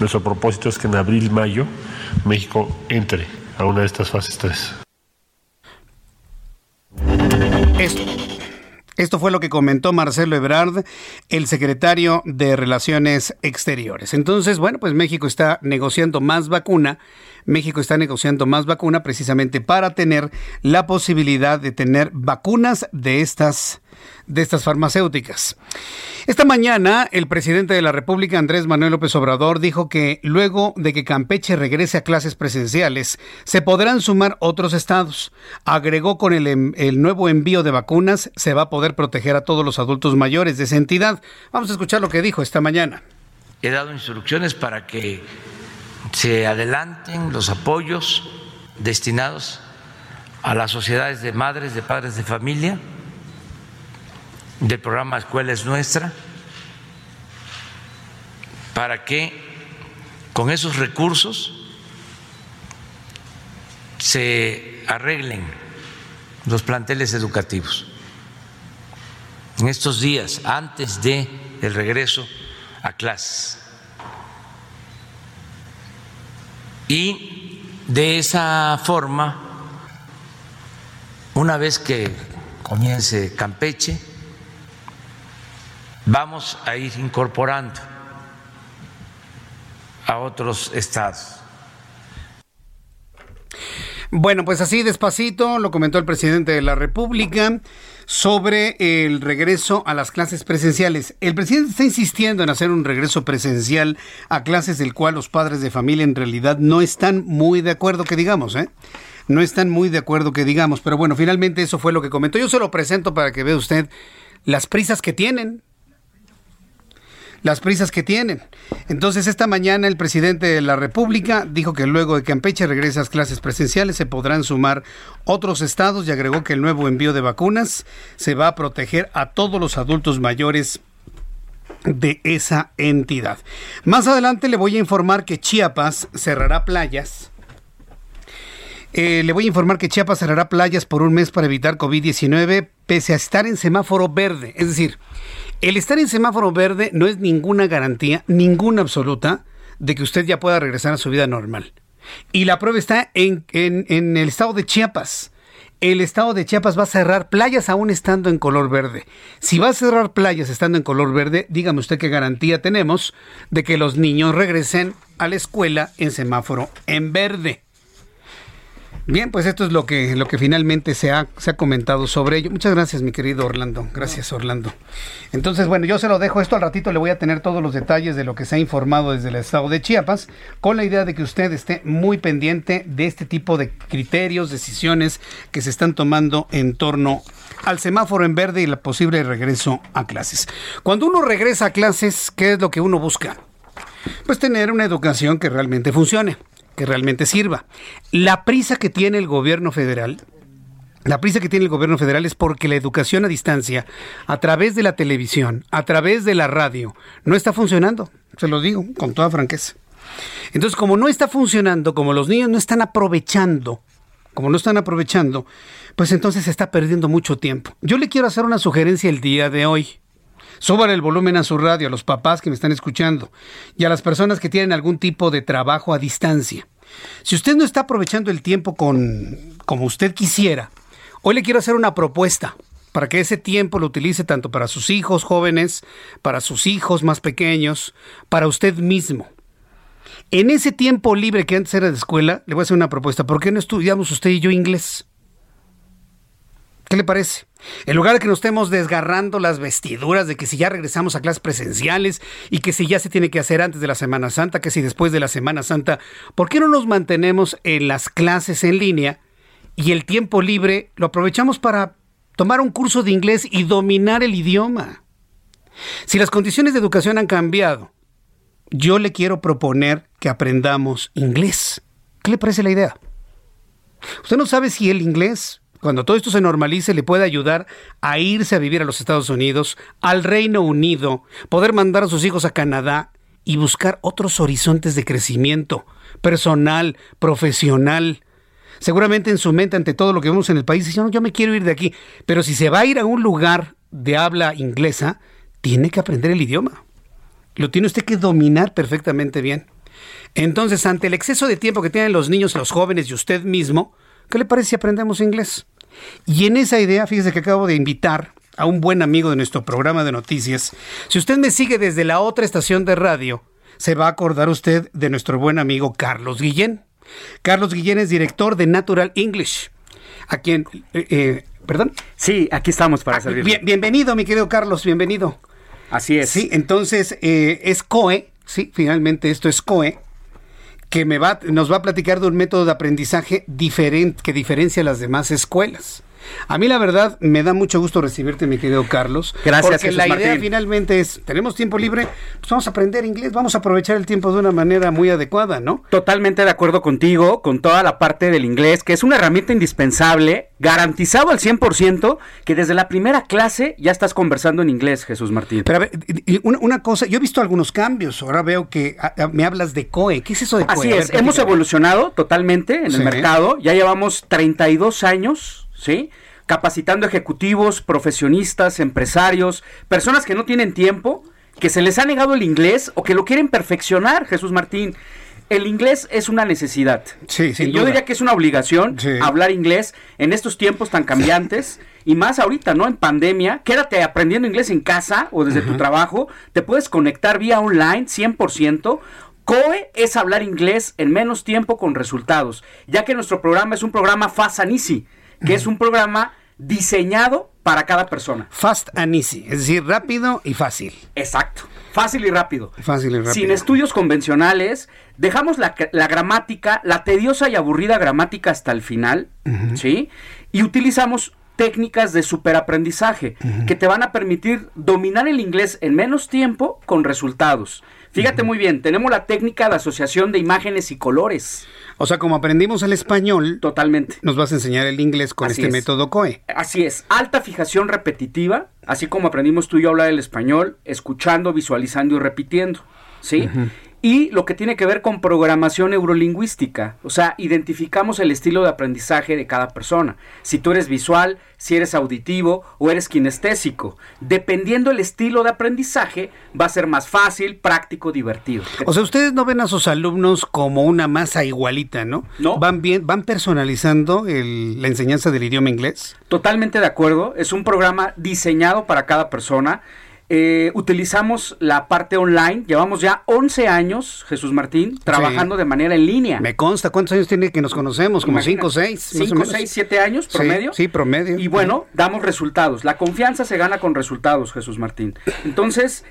Nuestro propósito es que en abril, mayo, México entre a una de estas fases 3. Esto. Esto fue lo que comentó Marcelo Ebrard, el secretario de Relaciones Exteriores. Entonces, bueno, pues México está negociando más vacuna. México está negociando más vacuna precisamente para tener la posibilidad de tener vacunas de estas de estas farmacéuticas. Esta mañana, el presidente de la República, Andrés Manuel López Obrador, dijo que luego de que Campeche regrese a clases presenciales, se podrán sumar otros estados. Agregó con el, el nuevo envío de vacunas, se va a poder proteger a todos los adultos mayores de esa entidad. Vamos a escuchar lo que dijo esta mañana. He dado instrucciones para que se adelanten los apoyos destinados a las sociedades de madres, de padres de familia, del programa Escuela es Nuestra, para que con esos recursos se arreglen los planteles educativos en estos días antes de el regreso a clases. Y de esa forma, una vez que comience Campeche, vamos a ir incorporando a otros estados. Bueno, pues así despacito lo comentó el presidente de la República sobre el regreso a las clases presenciales. El presidente está insistiendo en hacer un regreso presencial a clases del cual los padres de familia en realidad no están muy de acuerdo que digamos, ¿eh? No están muy de acuerdo que digamos, pero bueno, finalmente eso fue lo que comentó. Yo se lo presento para que vea usted las prisas que tienen las prisas que tienen. Entonces, esta mañana el presidente de la República dijo que luego de que Campeche regrese a las clases presenciales se podrán sumar otros estados y agregó que el nuevo envío de vacunas se va a proteger a todos los adultos mayores de esa entidad. Más adelante le voy a informar que Chiapas cerrará playas. Eh, le voy a informar que Chiapas cerrará playas por un mes para evitar COVID-19 pese a estar en semáforo verde. Es decir, el estar en semáforo verde no es ninguna garantía, ninguna absoluta, de que usted ya pueda regresar a su vida normal. Y la prueba está en, el estado de Chiapas. El estado de Chiapas va a cerrar playas aún estando en color verde. Si va a cerrar playas estando en color verde, dígame usted qué garantía tenemos de que los niños regresen a la escuela en semáforo en verde. Bien, pues esto es lo que, lo que finalmente se ha, se ha comentado sobre ello. Muchas gracias, mi querido Orlando. Gracias, Orlando. Entonces, bueno, yo se lo dejo esto al ratito, le voy a tener todos los detalles de lo que se ha informado desde el estado de Chiapas, con la idea de que usted esté muy pendiente de este tipo de criterios, decisiones que se están tomando en torno al semáforo en verde y el posible regreso a clases. Cuando uno regresa a clases, ¿qué es lo que uno busca? Pues tener una educación que realmente funcione que realmente sirva. La prisa que tiene el gobierno federal la prisa que tiene el gobierno federal es porque la educación a distancia, a través de la televisión, a través de la radio, no está funcionando. Se lo digo con toda franqueza. Entonces, como no está funcionando, como los niños no están aprovechando como no están aprovechando, pues entonces se está perdiendo mucho tiempo. Yo le quiero hacer una sugerencia el día de hoy. Suban el volumen a su radio, a los papás que me están escuchando y a las personas que tienen algún tipo de trabajo a distancia. Si usted no está aprovechando el tiempo con como usted quisiera, hoy le quiero hacer una propuesta para que ese tiempo lo utilice tanto para sus hijos jóvenes, para sus hijos más pequeños, para usted mismo. En ese tiempo libre que antes era de escuela, le voy a hacer una propuesta. ¿Por qué no estudiamos usted y yo inglés? ¿Qué le parece? En lugar de que nos estemos desgarrando las vestiduras de que si ya regresamos a clases presenciales y que si ya se tiene que hacer antes de la Semana Santa, que si después de la Semana Santa, ¿por qué no nos mantenemos en las clases en línea y el tiempo libre lo aprovechamos para tomar un curso de inglés y dominar el idioma? Si las condiciones de educación han cambiado, yo le quiero proponer que aprendamos inglés. ¿Qué le parece la idea? Usted no sabe si el inglés cuando todo esto se normalice, le puede ayudar a irse a vivir a los Estados Unidos, al Reino Unido, poder mandar a sus hijos a Canadá y buscar otros horizontes de crecimiento personal, profesional. Seguramente en su mente, ante todo lo que vemos en el país, dice, no, yo me quiero ir de aquí. Pero si se va a ir a un lugar de habla inglesa, tiene que aprender el idioma. Lo tiene usted que dominar perfectamente bien. Entonces, ante el exceso de tiempo que tienen los niños, los jóvenes y usted mismo, ¿Qué le parece si aprendemos inglés? Y en esa idea, fíjese que acabo de invitar a un buen amigo de nuestro programa de noticias. Si usted me sigue desde la otra estación de radio, se va a acordar usted de nuestro buen amigo Carlos Guillén. Carlos Guillén es director de Natural English, a quien, eh, eh, perdón. Sí, aquí estamos para ah, bienvenido, mi querido Carlos, bienvenido. Así es. Sí, entonces eh, es COE, sí, finalmente esto es COE, que me va, nos va a platicar de un método de aprendizaje diferente que diferencia las demás escuelas. A mí la verdad me da mucho gusto recibirte, mi querido Carlos. Gracias. Porque la idea finalmente es, tenemos tiempo libre, pues vamos a aprender inglés, vamos a aprovechar el tiempo de una manera muy adecuada, ¿no? Totalmente de acuerdo contigo, con toda la parte del inglés, que es una herramienta indispensable, garantizado al 100%, que desde la primera clase ya estás conversando en inglés, Jesús Martín. Pero a ver, una, cosa, yo he visto algunos cambios, ahora veo que me hablas de COE, ¿qué es eso de COE? Así es, hemos evolucionado totalmente en el mercado, ya llevamos 32 años ¿sí? Capacitando ejecutivos, profesionistas, empresarios, personas que no tienen tiempo, que se les ha negado el inglés o que lo quieren perfeccionar, Jesús Martín. El inglés es una necesidad. Sí, sí. Yo diría que es una obligación hablar inglés en estos tiempos tan cambiantes y más ahorita, ¿no? En pandemia. Quédate aprendiendo inglés en casa o desde tu trabajo. Te puedes conectar vía online 100%. COE es hablar inglés en menos tiempo con resultados, ya que nuestro programa es un programa Fast and Easy que es un programa diseñado para cada persona. Fast and easy, es decir, rápido y fácil. Exacto, fácil y rápido. Fácil y rápido. Sin estudios convencionales, dejamos la, gramática, la tediosa y aburrida gramática hasta el final, ¿sí? Y utilizamos técnicas de superaprendizaje que te van a permitir dominar el inglés en menos tiempo con resultados. Fíjate muy bien, tenemos la técnica de asociación de imágenes y colores. O sea, como aprendimos el español, totalmente. Nos vas a enseñar el inglés con este método COE. Así es, alta fijación repetitiva, así como aprendimos tú y yo a hablar el español, escuchando, visualizando y repitiendo. ¿Sí? Y lo que tiene que ver con programación neurolingüística. O sea, identificamos el estilo de aprendizaje de cada persona. Si tú eres visual, si eres auditivo o eres kinestésico. Dependiendo el estilo de aprendizaje, va a ser más fácil, práctico, divertido. O sea, ustedes no ven a sus alumnos como una masa igualita, ¿no? No. Van bien, van personalizando la enseñanza del idioma inglés. Totalmente de acuerdo. Es un programa diseñado para cada persona. Eh, utilizamos la parte online. Llevamos ya 11 años, Jesús Martín, trabajando de manera en línea. Me consta. ¿Cuántos años tiene que nos conocemos? Como 5 o 6. 5, 6, 7 años promedio. Sí, promedio. Y bueno, damos resultados. La confianza se gana con resultados, Jesús Martín. Entonces,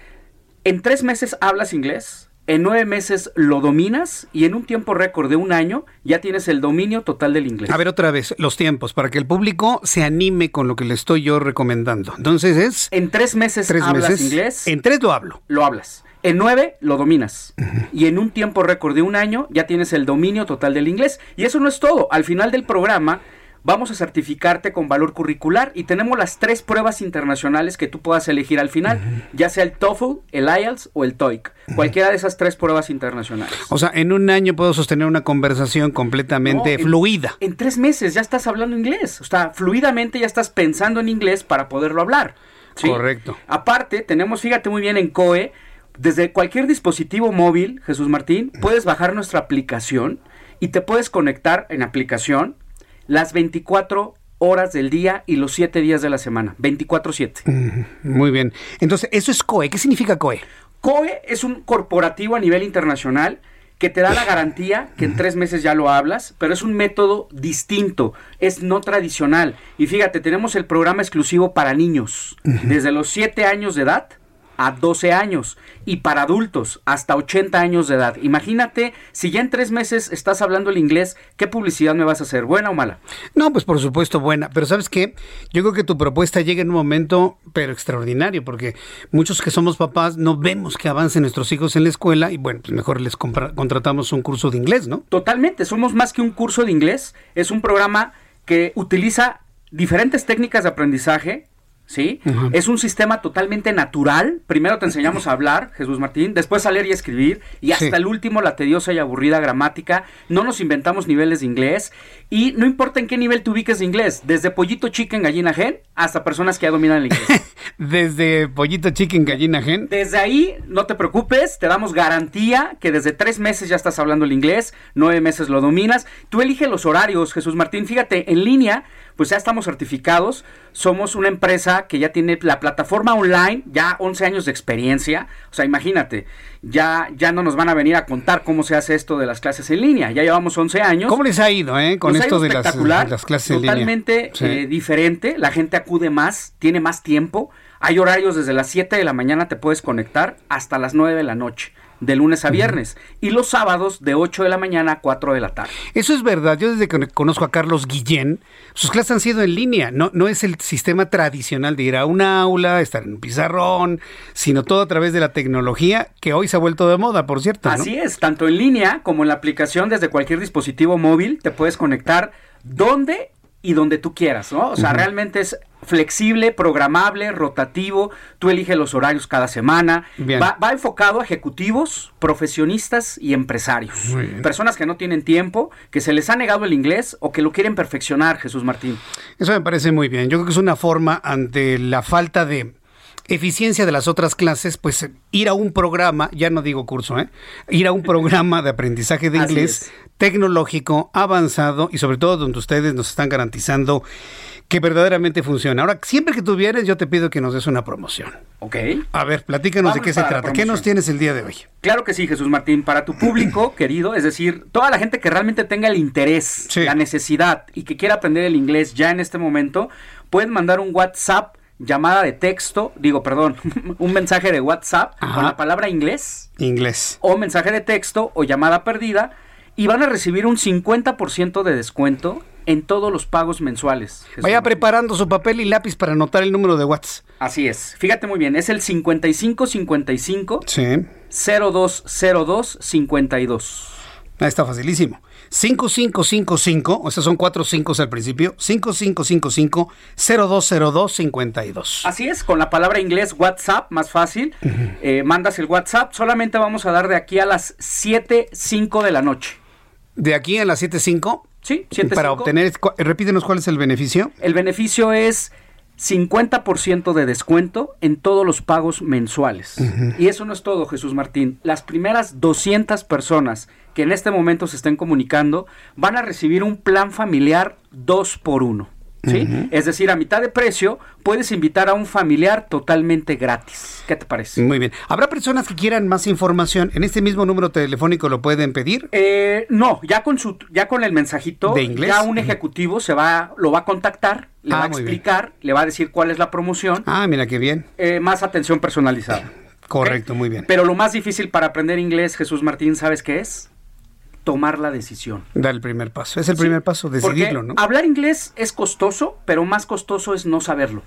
en tres meses hablas inglés en nueve meses lo dominas y en un tiempo récord de un año ya tienes el dominio total del inglés. A ver otra vez, los tiempos, para que el público se anime con lo que le estoy yo recomendando. Entonces es... En tres meses hablas inglés. En tres lo hablo. Lo hablas. En nueve lo dominas. Y en un tiempo récord de un año ya tienes el dominio total del inglés. Y eso no es todo. Al final del programa vamos a certificarte con valor curricular y tenemos las tres pruebas internacionales que tú puedas elegir al final, ya sea el TOEFL, el IELTS o el TOEIC, cualquiera de esas tres pruebas internacionales. O sea, en un año puedo sostener una conversación completamente fluida. En tres meses ya estás hablando inglés, o sea, fluidamente ya estás pensando en inglés para poderlo hablar. Correcto. Aparte, tenemos, fíjate muy bien en COE, desde cualquier dispositivo móvil, Jesús Martín, puedes bajar nuestra aplicación y te puedes conectar en aplicación las 24 horas del día y los 7 días de la semana, 24/7. Muy bien. Entonces, eso es COE. ¿Qué significa COE? COE es un corporativo a nivel internacional que te da la garantía que en tres meses ya lo hablas, pero es un método distinto, es no tradicional. Y fíjate, tenemos el programa exclusivo para niños, desde los 7 años de edad a 12 años y para adultos hasta 80 años de edad. Imagínate, si ya en tres meses estás hablando el inglés, ¿qué publicidad me vas a hacer? ¿Buena o mala? No, pues por supuesto buena, pero ¿sabes qué? Yo creo que tu propuesta llega en un momento, pero extraordinario, porque muchos que somos papás no vemos que avancen nuestros hijos en la escuela y bueno, pues mejor les contratamos un curso de inglés, ¿no? Totalmente, somos más que un curso de inglés, es un programa que utiliza diferentes técnicas de aprendizaje, ¿sí? Es un sistema totalmente natural. Primero te enseñamos a hablar, Jesús Martín, después a leer y escribir, y hasta el último la tediosa y aburrida gramática. No nos inventamos niveles de inglés, y no importa en qué nivel te ubiques de inglés, desde pollito chicken, gallina gen, hasta personas que ya dominan el inglés. desde pollito chicken, gallina gen. Desde ahí, no te preocupes, te damos garantía que desde tres meses ya estás hablando el inglés, nueve meses lo dominas. Tú elige los horarios, Jesús Martín. Fíjate, en línea pues ya estamos certificados. Somos una empresa que ya tiene la plataforma online, ya 11 años de experiencia. O sea, imagínate, ya, ya no nos van a venir a contar cómo se hace esto de las clases en línea. Ya llevamos 11 años. ¿Cómo les ha ido eh, con esto de las, clases en línea? Totalmente eh, diferente. La gente acude más, tiene más tiempo. Hay horarios desde las 7 de la mañana te puedes conectar hasta las 9 de la noche de lunes a viernes y los sábados de 8 de la mañana a 4 de la tarde. Eso es verdad. Yo desde que conozco a Carlos Guillén, sus clases han sido en línea. No, no es el sistema tradicional de ir a un aula, estar en un pizarrón, sino todo a través de la tecnología que hoy se ha vuelto de moda, por cierto. Así es, tanto en línea como en la aplicación desde cualquier dispositivo móvil te puedes conectar donde y donde tú quieras, ¿no? O sea, realmente es flexible, programable, rotativo, tú eliges los horarios cada semana, va, enfocado a ejecutivos, profesionistas y empresarios, personas que no tienen tiempo, que se les ha negado el inglés o que lo quieren perfeccionar, Jesús Martín. Eso me parece muy bien, yo creo que es una forma ante la falta de eficiencia de las otras clases, pues ir a un programa, ya no digo curso, ¿eh? ir a un programa de aprendizaje de inglés tecnológico, avanzado y sobre todo donde ustedes nos están garantizando que verdaderamente funciona. Ahora, siempre que tú vienes, yo te pido que nos des una promoción. Ok. A ver, platícanos de qué se trata. ¿Qué nos tienes el día de hoy? Claro que sí, Jesús Martín. Para tu público, querido, es decir, toda la gente que realmente tenga el interés, la necesidad y que quiera aprender el inglés ya en este momento, pueden mandar un WhatsApp llamada de texto, digo, perdón, un mensaje de WhatsApp con la palabra inglés. Inglés. O mensaje de texto o llamada perdida y van a recibir un 50% de descuento en todos los pagos mensuales. Vaya preparando su papel y lápiz para anotar el número de WhatsApp. Así es. Fíjate muy bien, es el 5555 sí. 0202 52. Ahí está facilísimo. 5555, o sea, son cuatro cinco al principio, 5555 0202 52. Así es, con la palabra inglés WhatsApp, más fácil, eh, mandas el WhatsApp, solamente vamos a dar de aquí a las 7, 5 de la noche. ¿De aquí a las 7, 5? Sí, 7, Para obtener, repítenos cuál es el beneficio. El beneficio es 50% de descuento en todos los pagos mensuales. Y eso no es todo, Jesús Martín. Las primeras 200 personas que en este momento se estén comunicando van a recibir un plan familiar 2 por 1. ¿Sí? Es decir, a mitad de precio puedes invitar a un familiar totalmente gratis. ¿Qué te parece? Muy bien. ¿Habrá personas que quieran más información? ¿En este mismo número telefónico lo pueden pedir? Eh, no, ya con su, ya con el mensajito, ¿De inglés? ya un ejecutivo se va, lo va a contactar, le ah, va a explicar, le va a decir cuál es la promoción. Ah, mira qué bien. Eh, más atención personalizada. Correcto, muy bien. Pero lo más difícil para aprender inglés, Jesús Martín, ¿sabes qué es? Tomar la decisión. Da el primer paso. Es el primer paso, decidirlo, ¿no? Hablar inglés es costoso, pero más costoso es no saberlo.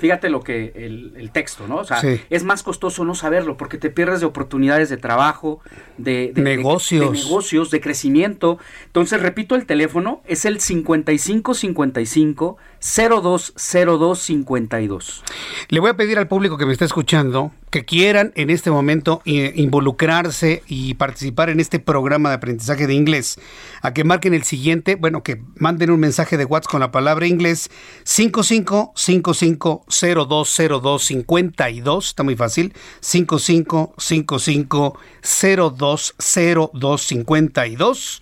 fíjate lo que el, texto, ¿no? O sea, es más costoso no saberlo porque te pierdes de oportunidades de trabajo, de, negocios. De, negocios, de crecimiento. Entonces, repito, el teléfono es el 5555 020252. Le voy a pedir al público que me está escuchando que quieran en este momento eh, involucrarse y participar en este programa de aprendizaje de inglés, a que marquen el siguiente, bueno, que manden un mensaje de WhatsApp con la palabra inglés 5555020252, está muy fácil, 5555020252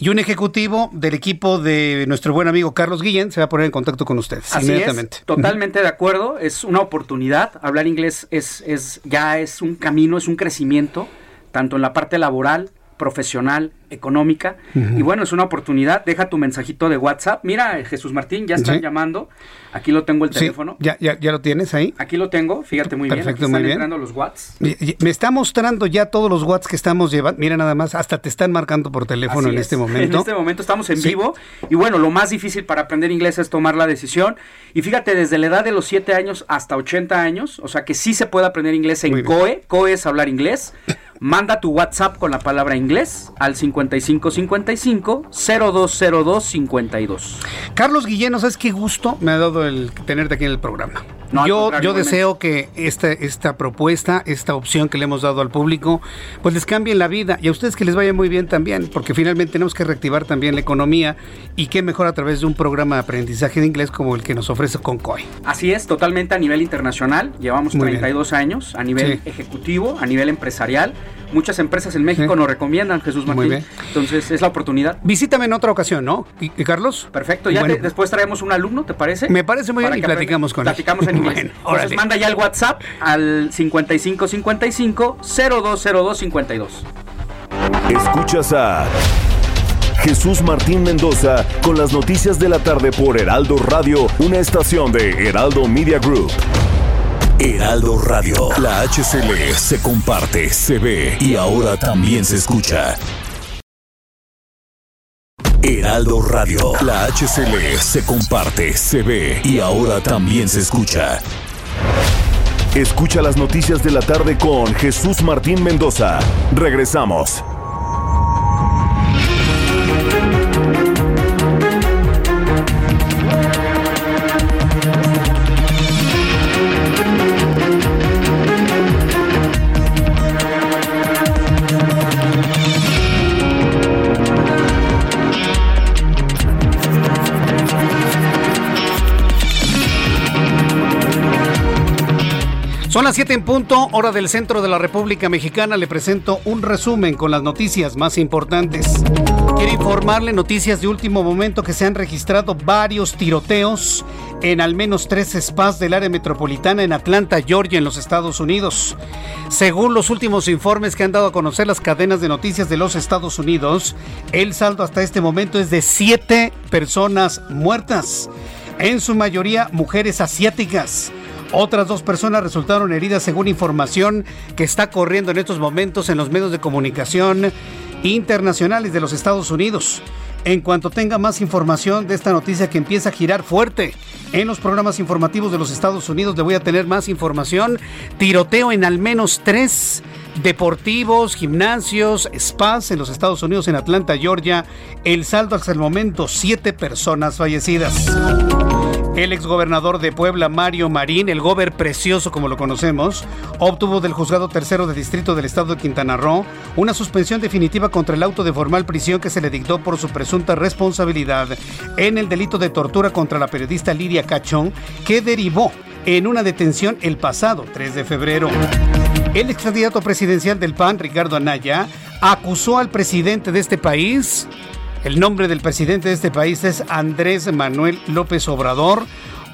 y un ejecutivo del equipo de nuestro buen amigo Carlos Guillén se va a poner en contacto con ustedes inmediatamente. totalmente de acuerdo, es una oportunidad. Hablar inglés es, es ya es un camino, es un crecimiento, tanto en la parte laboral, profesional, económica. Y bueno, es una oportunidad. Deja tu mensajito de WhatsApp. Mira, Jesús Martín, ya están llamando. Aquí lo tengo el teléfono. ya, ya, ya, lo tienes ahí. Aquí lo tengo, fíjate muy bien. Aquí están entrando los WhatsApp. Me está mostrando ya todos los WhatsApp que estamos llevando. Mira nada más, hasta te están marcando por teléfono en este momento. En este momento estamos en vivo. Y bueno, lo más difícil para aprender inglés es tomar la decisión. Y fíjate, desde la edad de los 7 años hasta 80 años, o sea que sí se puede aprender inglés en COE. COE es hablar inglés. Manda tu WhatsApp con la palabra inglés al 5555 020252. Carlos Guillén, ¿sabes qué gusto me ha dado el tenerte aquí en el programa? Yo, yo deseo que esta, esta propuesta, esta opción que le hemos dado al público, pues les cambie la vida y a ustedes que les vaya muy bien también, porque finalmente tenemos que reactivar también la economía y qué mejor a través de un programa de aprendizaje de inglés como el que nos ofrece Concoy. Así es, totalmente a nivel internacional, llevamos 32 años, a nivel ejecutivo, a nivel empresarial. Muchas empresas en México nos recomiendan, Jesús Martín. Muy. Entonces es la oportunidad. Visítame en otra ocasión, ¿no? ¿Y, Carlos? Perfecto, ya después traemos un alumno, ¿te parece? Me parece muy bien y platicamos con él. Platicamos en inglés. Entonces manda ya el WhatsApp al 5555 020252. Escuchas a Jesús Martín Mendoza con las noticias de la tarde por Heraldo Radio, una estación de Heraldo Media Group. Heraldo Radio, la HCL se comparte, se ve y ahora también se escucha. Heraldo Radio, la HCL se comparte, se ve y ahora también se escucha. Escucha las noticias de la tarde con Jesús Martín Mendoza. Regresamos. Son las 7 en punto, hora del centro de la República Mexicana. Le presento un resumen con las noticias más importantes. Quiero informarle noticias de último momento que se han registrado varios tiroteos en al menos tres spas del área metropolitana en Atlanta, Georgia, en los Estados Unidos. Según los últimos informes que han dado a conocer las cadenas de noticias de los Estados Unidos, el saldo hasta este momento es de siete personas muertas, en su mayoría mujeres asiáticas. Otras dos personas resultaron heridas según información que está corriendo en estos momentos en los medios de comunicación internacionales de los Estados Unidos. En cuanto tenga más información de esta noticia que empieza a girar fuerte en los programas informativos de los Estados Unidos, le voy a tener más información. Tiroteo en al menos tres deportivos, gimnasios, spas en los Estados Unidos, en Atlanta, Georgia. El saldo hasta el momento, siete personas fallecidas. El exgobernador de Puebla, Mario Marín, el gober precioso como lo conocemos, obtuvo del juzgado tercero de distrito del estado de Quintana Roo una suspensión definitiva contra el auto de formal prisión que se le dictó por su presunta responsabilidad en el delito de tortura contra la periodista Lidia Cachón, que derivó en una detención el pasado 3 de febrero. El ex candidato presidencial del PAN, Ricardo Anaya, acusó al presidente de este país el nombre del presidente de este país es Andrés Manuel López Obrador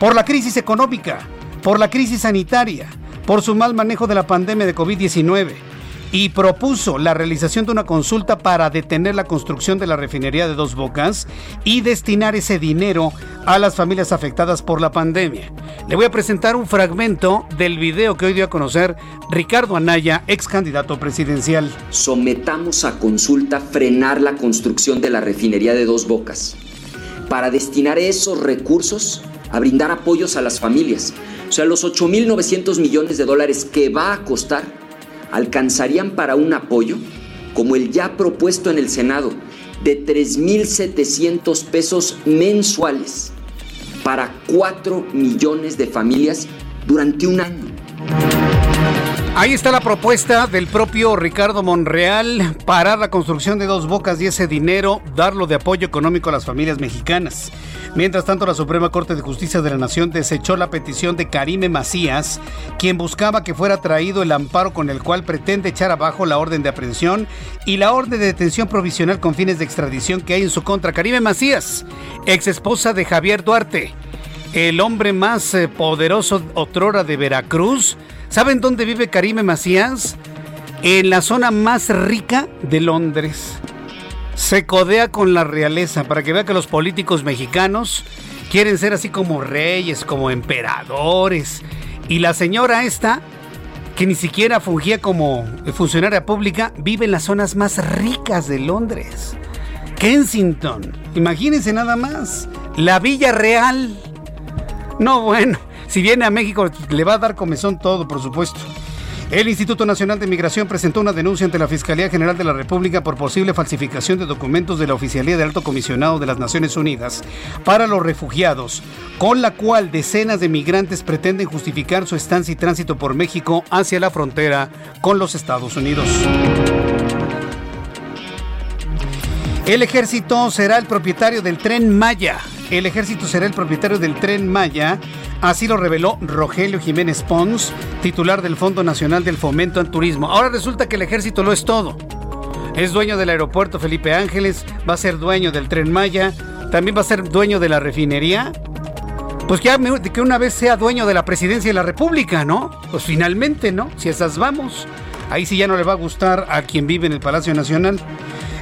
por la crisis económica, por la crisis sanitaria, por su mal manejo de la pandemia de COVID-19 y propuso la realización de una consulta para detener la construcción de la refinería de Dos Bocas y destinar ese dinero a las familias afectadas por la pandemia. Le voy a presentar un fragmento del video que hoy dio a conocer Ricardo Anaya, ex candidato presidencial. Sometamos a consulta frenar la construcción de la refinería de Dos Bocas para destinar esos recursos a brindar apoyos a las familias sea, los 8.900 millones de dólares que va a costar alcanzarían para un apoyo como el ya propuesto en el Senado de 3.700 pesos mensuales para 4 millones de familias durante un año. Ahí está la propuesta del propio Ricardo Monreal, parar la construcción de dos bocas y ese dinero darlo de apoyo económico a las familias mexicanas. Mientras tanto, la Suprema Corte de Justicia de la Nación desechó la petición de Karime Macías, quien buscaba que fuera traído el amparo con el cual pretende echar abajo la orden de aprehensión y la orden de detención provisional con fines de extradición que hay en su contra. Karime Macías, ex esposa de Javier Duarte, el hombre más eh, poderoso otrora de Veracruz, ¿Saben dónde vive Karime Macías? En la zona más rica de Londres. Se codea con la realeza para que vea que los políticos mexicanos quieren ser así como reyes, como emperadores. Y la señora esta, que ni siquiera fungía como funcionaria pública, vive en las zonas más ricas de Londres. Kensington, imagínense nada más. La Villa Real. No, bueno, si viene a México, le va a dar comezón todo, por supuesto. El Instituto Nacional de Migración presentó una denuncia ante la Fiscalía General de la República por posible falsificación de documentos de la Oficialía de Alto Comisionado de las Naciones Unidas para los refugiados, con la cual decenas de migrantes pretenden justificar su estancia y tránsito por México hacia la frontera con los Estados Unidos. El ejército será el propietario del tren Maya. El ejército será el propietario del tren Maya Así lo reveló Rogelio Jiménez Pons, titular del Fondo Nacional del Fomento al Turismo. Ahora resulta que el ejército lo es todo. Es dueño del aeropuerto Felipe Ángeles, va a ser dueño del tren Maya, también va a ser dueño de la refinería. Pues que, que una vez sea dueño de la presidencia de la República, ¿no? Pues finalmente, ¿no? Si esas vamos. Ahí sí ya no le va a gustar a quien vive en el Palacio Nacional.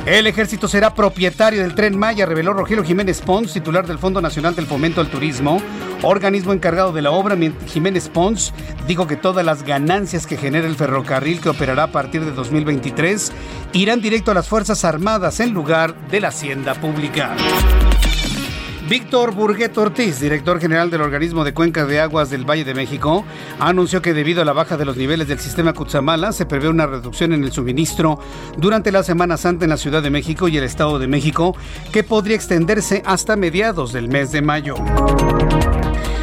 El ejército será propietario del tren Maya, reveló Rogelio Jiménez Pons, titular del Fondo Nacional del Fomento al Turismo, organismo encargado de la obra. Jiménez Pons dijo que todas las ganancias que genera el ferrocarril que operará a partir de 2023 irán directo a las Fuerzas Armadas en lugar de la Hacienda Pública. Víctor Burguet Ortiz, director general del organismo de cuenca de aguas del Valle de México, anunció que debido a la baja de los niveles del sistema Cutzamala se prevé una reducción en el suministro durante la Semana Santa en la Ciudad de México y el Estado de México que podría extenderse hasta mediados del mes de mayo.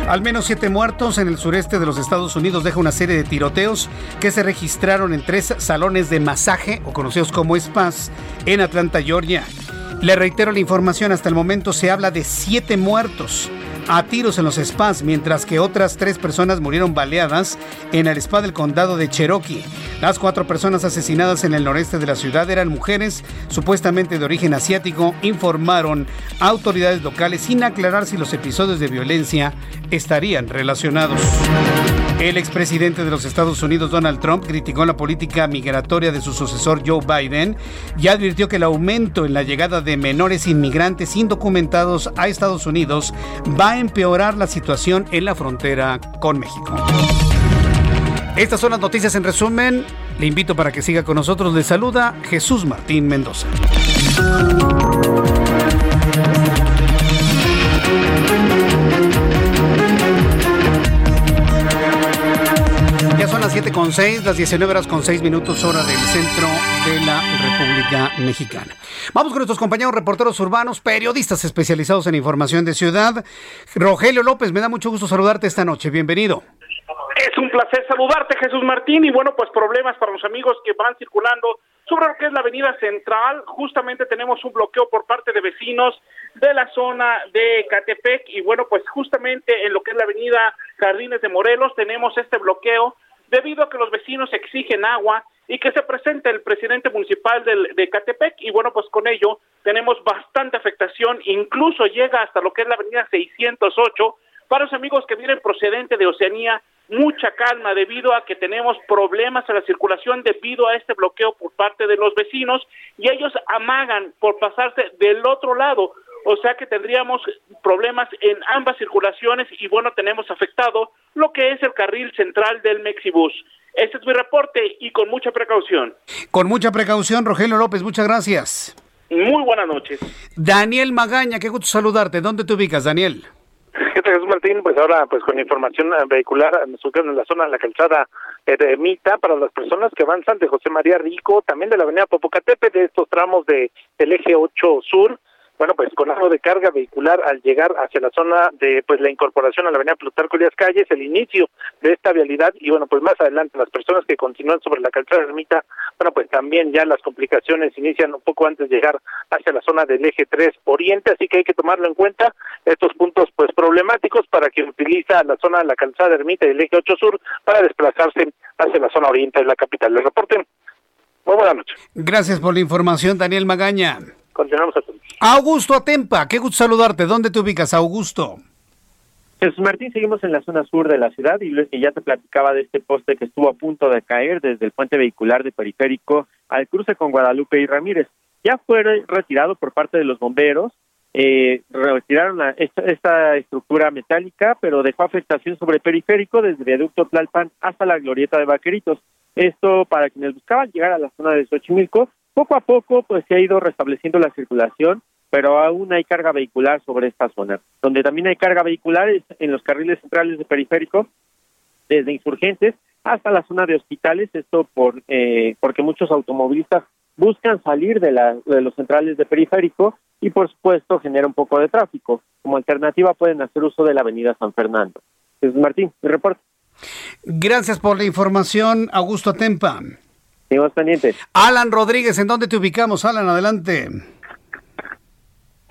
Al menos siete muertos en el sureste de los Estados Unidos deja una serie de tiroteos que se registraron en tres salones de masaje o conocidos como spas en Atlanta, Georgia. Le reitero la información, hasta el momento se habla de siete muertos a tiros en los spas, mientras que otras tres personas murieron baleadas en el spa del condado de Cherokee. Las cuatro personas asesinadas en el noreste de la ciudad eran mujeres supuestamente de origen asiático, informaron autoridades locales sin aclarar si los episodios de violencia estarían relacionados. El expresidente de los Estados Unidos, Donald Trump, criticó la política migratoria de su sucesor Joe Biden y advirtió que el aumento en la llegada de menores inmigrantes indocumentados a Estados Unidos va a empeorar la situación en la frontera con México. Estas son las noticias en resumen. Le invito para que siga con nosotros. Le saluda Jesús Martín Mendoza. Con 6, las 19 horas con 6 minutos hora del centro de la República Mexicana. Vamos con nuestros compañeros reporteros urbanos, periodistas especializados en información de ciudad. Rogelio López, me da mucho gusto saludarte esta noche. Bienvenido. Es un placer saludarte, Jesús Martín. Y bueno, pues problemas para los amigos que van circulando sobre lo que es la avenida central. Justamente tenemos un bloqueo por parte de vecinos de la zona de Catepec. Y bueno, pues justamente en lo que es la avenida Jardines de Morelos tenemos este bloqueo debido a que los vecinos exigen agua y que se presente el presidente municipal de Catepec. Y bueno, pues con ello tenemos bastante afectación, incluso llega hasta lo que es la avenida 608 para los amigos que vienen procedente de Oceanía, mucha calma debido a que tenemos problemas en la circulación debido a este bloqueo por parte de los vecinos y ellos amagan por pasarse del otro lado o sea que tendríamos problemas en ambas circulaciones y bueno, tenemos afectado lo que es el carril central del Mexibus. Este es mi reporte y con mucha precaución. Con mucha precaución, Rogelio López, muchas gracias. Muy buenas noches. Daniel Magaña, qué gusto saludarte. ¿Dónde te ubicas, Daniel? ¿Qué reporte, Jesús Martín. Pues ahora, pues con información vehicular, en la zona de la calzada de Mita, para las personas que avanzan de José María Rico, también de la avenida Popocatepe, de estos tramos de, del eje 8 sur, bueno, pues con algo de carga vehicular al llegar hacia la zona de pues la incorporación a la avenida Plutarco Elías Calles, el inicio de esta vialidad y bueno, pues más adelante las personas que continúan sobre la calzada ermita, bueno, pues también ya las complicaciones inician un poco antes de llegar hacia la zona del eje 3 Oriente, así que hay que tomarlo en cuenta estos puntos pues problemáticos para quien utiliza la zona de la calzada ermita y el eje 8 Sur para desplazarse hacia la zona oriente de la capital. Les reporte. Muy buenas noches. Gracias por la información, Daniel Magaña. Continuamos a Augusto Atempa, qué gusto saludarte. ¿Dónde te ubicas, Augusto? Jesús Martín, seguimos en la zona sur de la ciudad y que ya te platicaba de este poste que estuvo a punto de caer desde el puente vehicular de Periférico al cruce con Guadalupe y Ramírez. Ya fue retirado por parte de los bomberos, eh, retiraron esta, estructura metálica, pero dejó afectación sobre el periférico desde el viaducto Tlalpan hasta la glorieta de Vaqueritos. Esto para quienes buscaban llegar a la zona de Xochimilco, poco a poco pues se ha ido restableciendo la circulación pero aún hay carga vehicular sobre esta zona. Donde también hay carga vehicular es en los carriles centrales de periférico, desde insurgentes hasta la zona de hospitales, esto por eh, porque muchos automovilistas buscan salir de, la, de los centrales de periférico y por supuesto genera un poco de tráfico. Como alternativa pueden hacer uso de la avenida San Fernando. Jesús Martín, mi reporte. Gracias por la información, Augusto Tempa. Alan Rodríguez, ¿en dónde te ubicamos? Alan, adelante.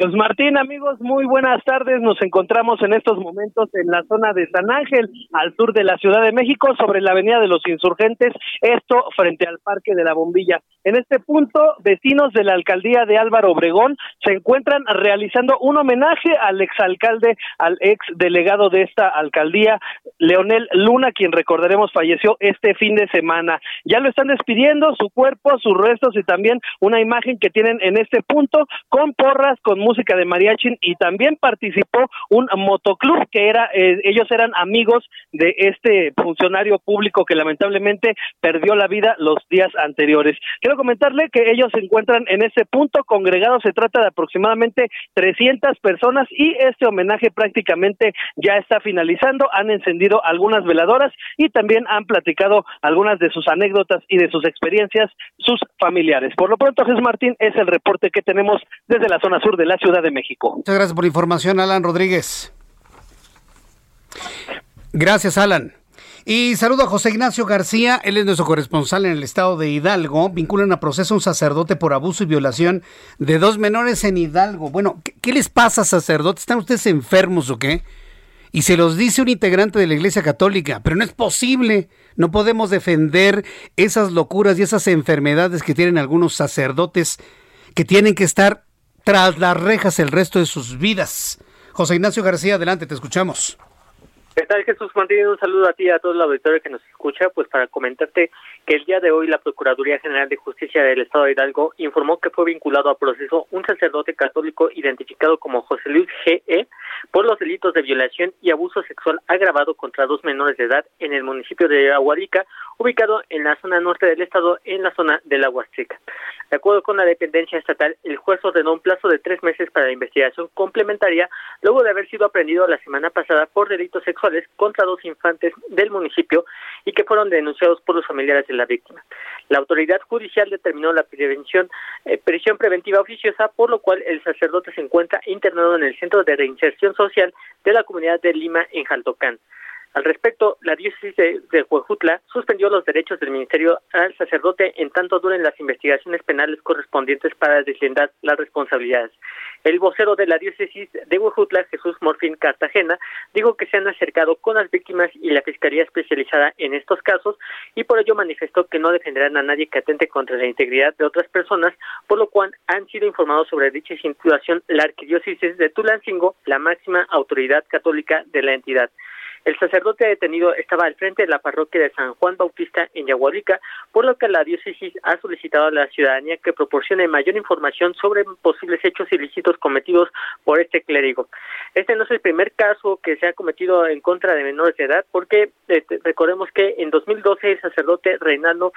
Pues Martín, amigos, muy buenas tardes. Nos encontramos en estos momentos en la zona de San Ángel, al sur de la Ciudad de México, sobre la Avenida de los Insurgentes, esto frente al Parque de la Bombilla. En este punto, vecinos de la alcaldía de Álvaro Obregón se encuentran realizando un homenaje al exalcalde, al ex delegado de esta alcaldía, Leonel Luna, quien recordaremos falleció este fin de semana. Ya lo están despidiendo, su cuerpo, sus restos y también una imagen que tienen en este punto con porras, con música de mariachi y también participó un motoclub que era, eh, ellos eran amigos de este funcionario público que lamentablemente perdió la vida los días anteriores. Quiero comentarle que ellos se encuentran en ese punto congregados, se trata de aproximadamente 300 personas y este homenaje prácticamente ya está finalizando, han encendido algunas veladoras y también han platicado algunas de sus anécdotas y de sus experiencias sus familiares. Por lo pronto, Jesús Martín, es el reporte que tenemos desde la zona sur de la Ciudad de México. Muchas gracias por la información, Alan Rodríguez. Gracias, Alan. Y saludo a José Ignacio García, él es nuestro corresponsal en el estado de Hidalgo. Vinculan a proceso a un sacerdote por abuso y violación de dos menores en Hidalgo. Bueno, ¿qué, les pasa, sacerdote? ¿Están ustedes enfermos o qué? Y se los dice un integrante de la Iglesia Católica, pero no es posible. No podemos defender esas locuras y esas enfermedades que tienen algunos sacerdotes que tienen que estar tras las rejas el resto de sus vidas. José Ignacio García, adelante, te escuchamos. ¿Qué tal Jesús Martín? Un saludo a ti y a todo el auditorio que nos escucha, pues para comentarte que el día de hoy la Procuraduría General de Justicia del Estado de Hidalgo informó que fue vinculado a proceso un sacerdote católico identificado como José Luis G.E. por los delitos de violación y abuso sexual agravado contra dos menores de edad en el municipio de Aguadica, ubicado en la zona norte del estado, en la zona de la Huasteca. De acuerdo con la dependencia estatal, el juez ordenó un plazo de tres meses para la investigación complementaria luego de haber sido aprendido la semana pasada por delitos sexuales contra dos infantes del municipio y que fueron denunciados por los familiares de la víctima. La autoridad judicial determinó la prevención, eh, prisión preventiva oficiosa, por lo cual el sacerdote se encuentra internado en el Centro de Reinserción Social de la comunidad de Lima en Jaltocán. Al respecto, la diócesis de, Huejutla suspendió los derechos del ministerio al sacerdote en tanto duren las investigaciones penales correspondientes para deslindar las responsabilidades. El vocero de la diócesis de Huejutla, Jesús Morfín Cartagena, dijo que se han acercado con las víctimas y la fiscalía especializada en estos casos y por ello manifestó que no defenderán a nadie que atente contra la integridad de otras personas, por lo cual han sido informados sobre dicha situación la arquidiócesis de Tulancingo, la máxima autoridad católica de la entidad. El sacerdote detenido estaba al frente de la parroquia de San Juan Bautista en Yaguarica, por lo que la diócesis ha solicitado a la ciudadanía que proporcione mayor información sobre posibles hechos ilícitos cometidos por este clérigo. Este no es el primer caso que se ha cometido en contra de menores de edad, porque eh, recordemos que en 2012 el sacerdote Reinaldo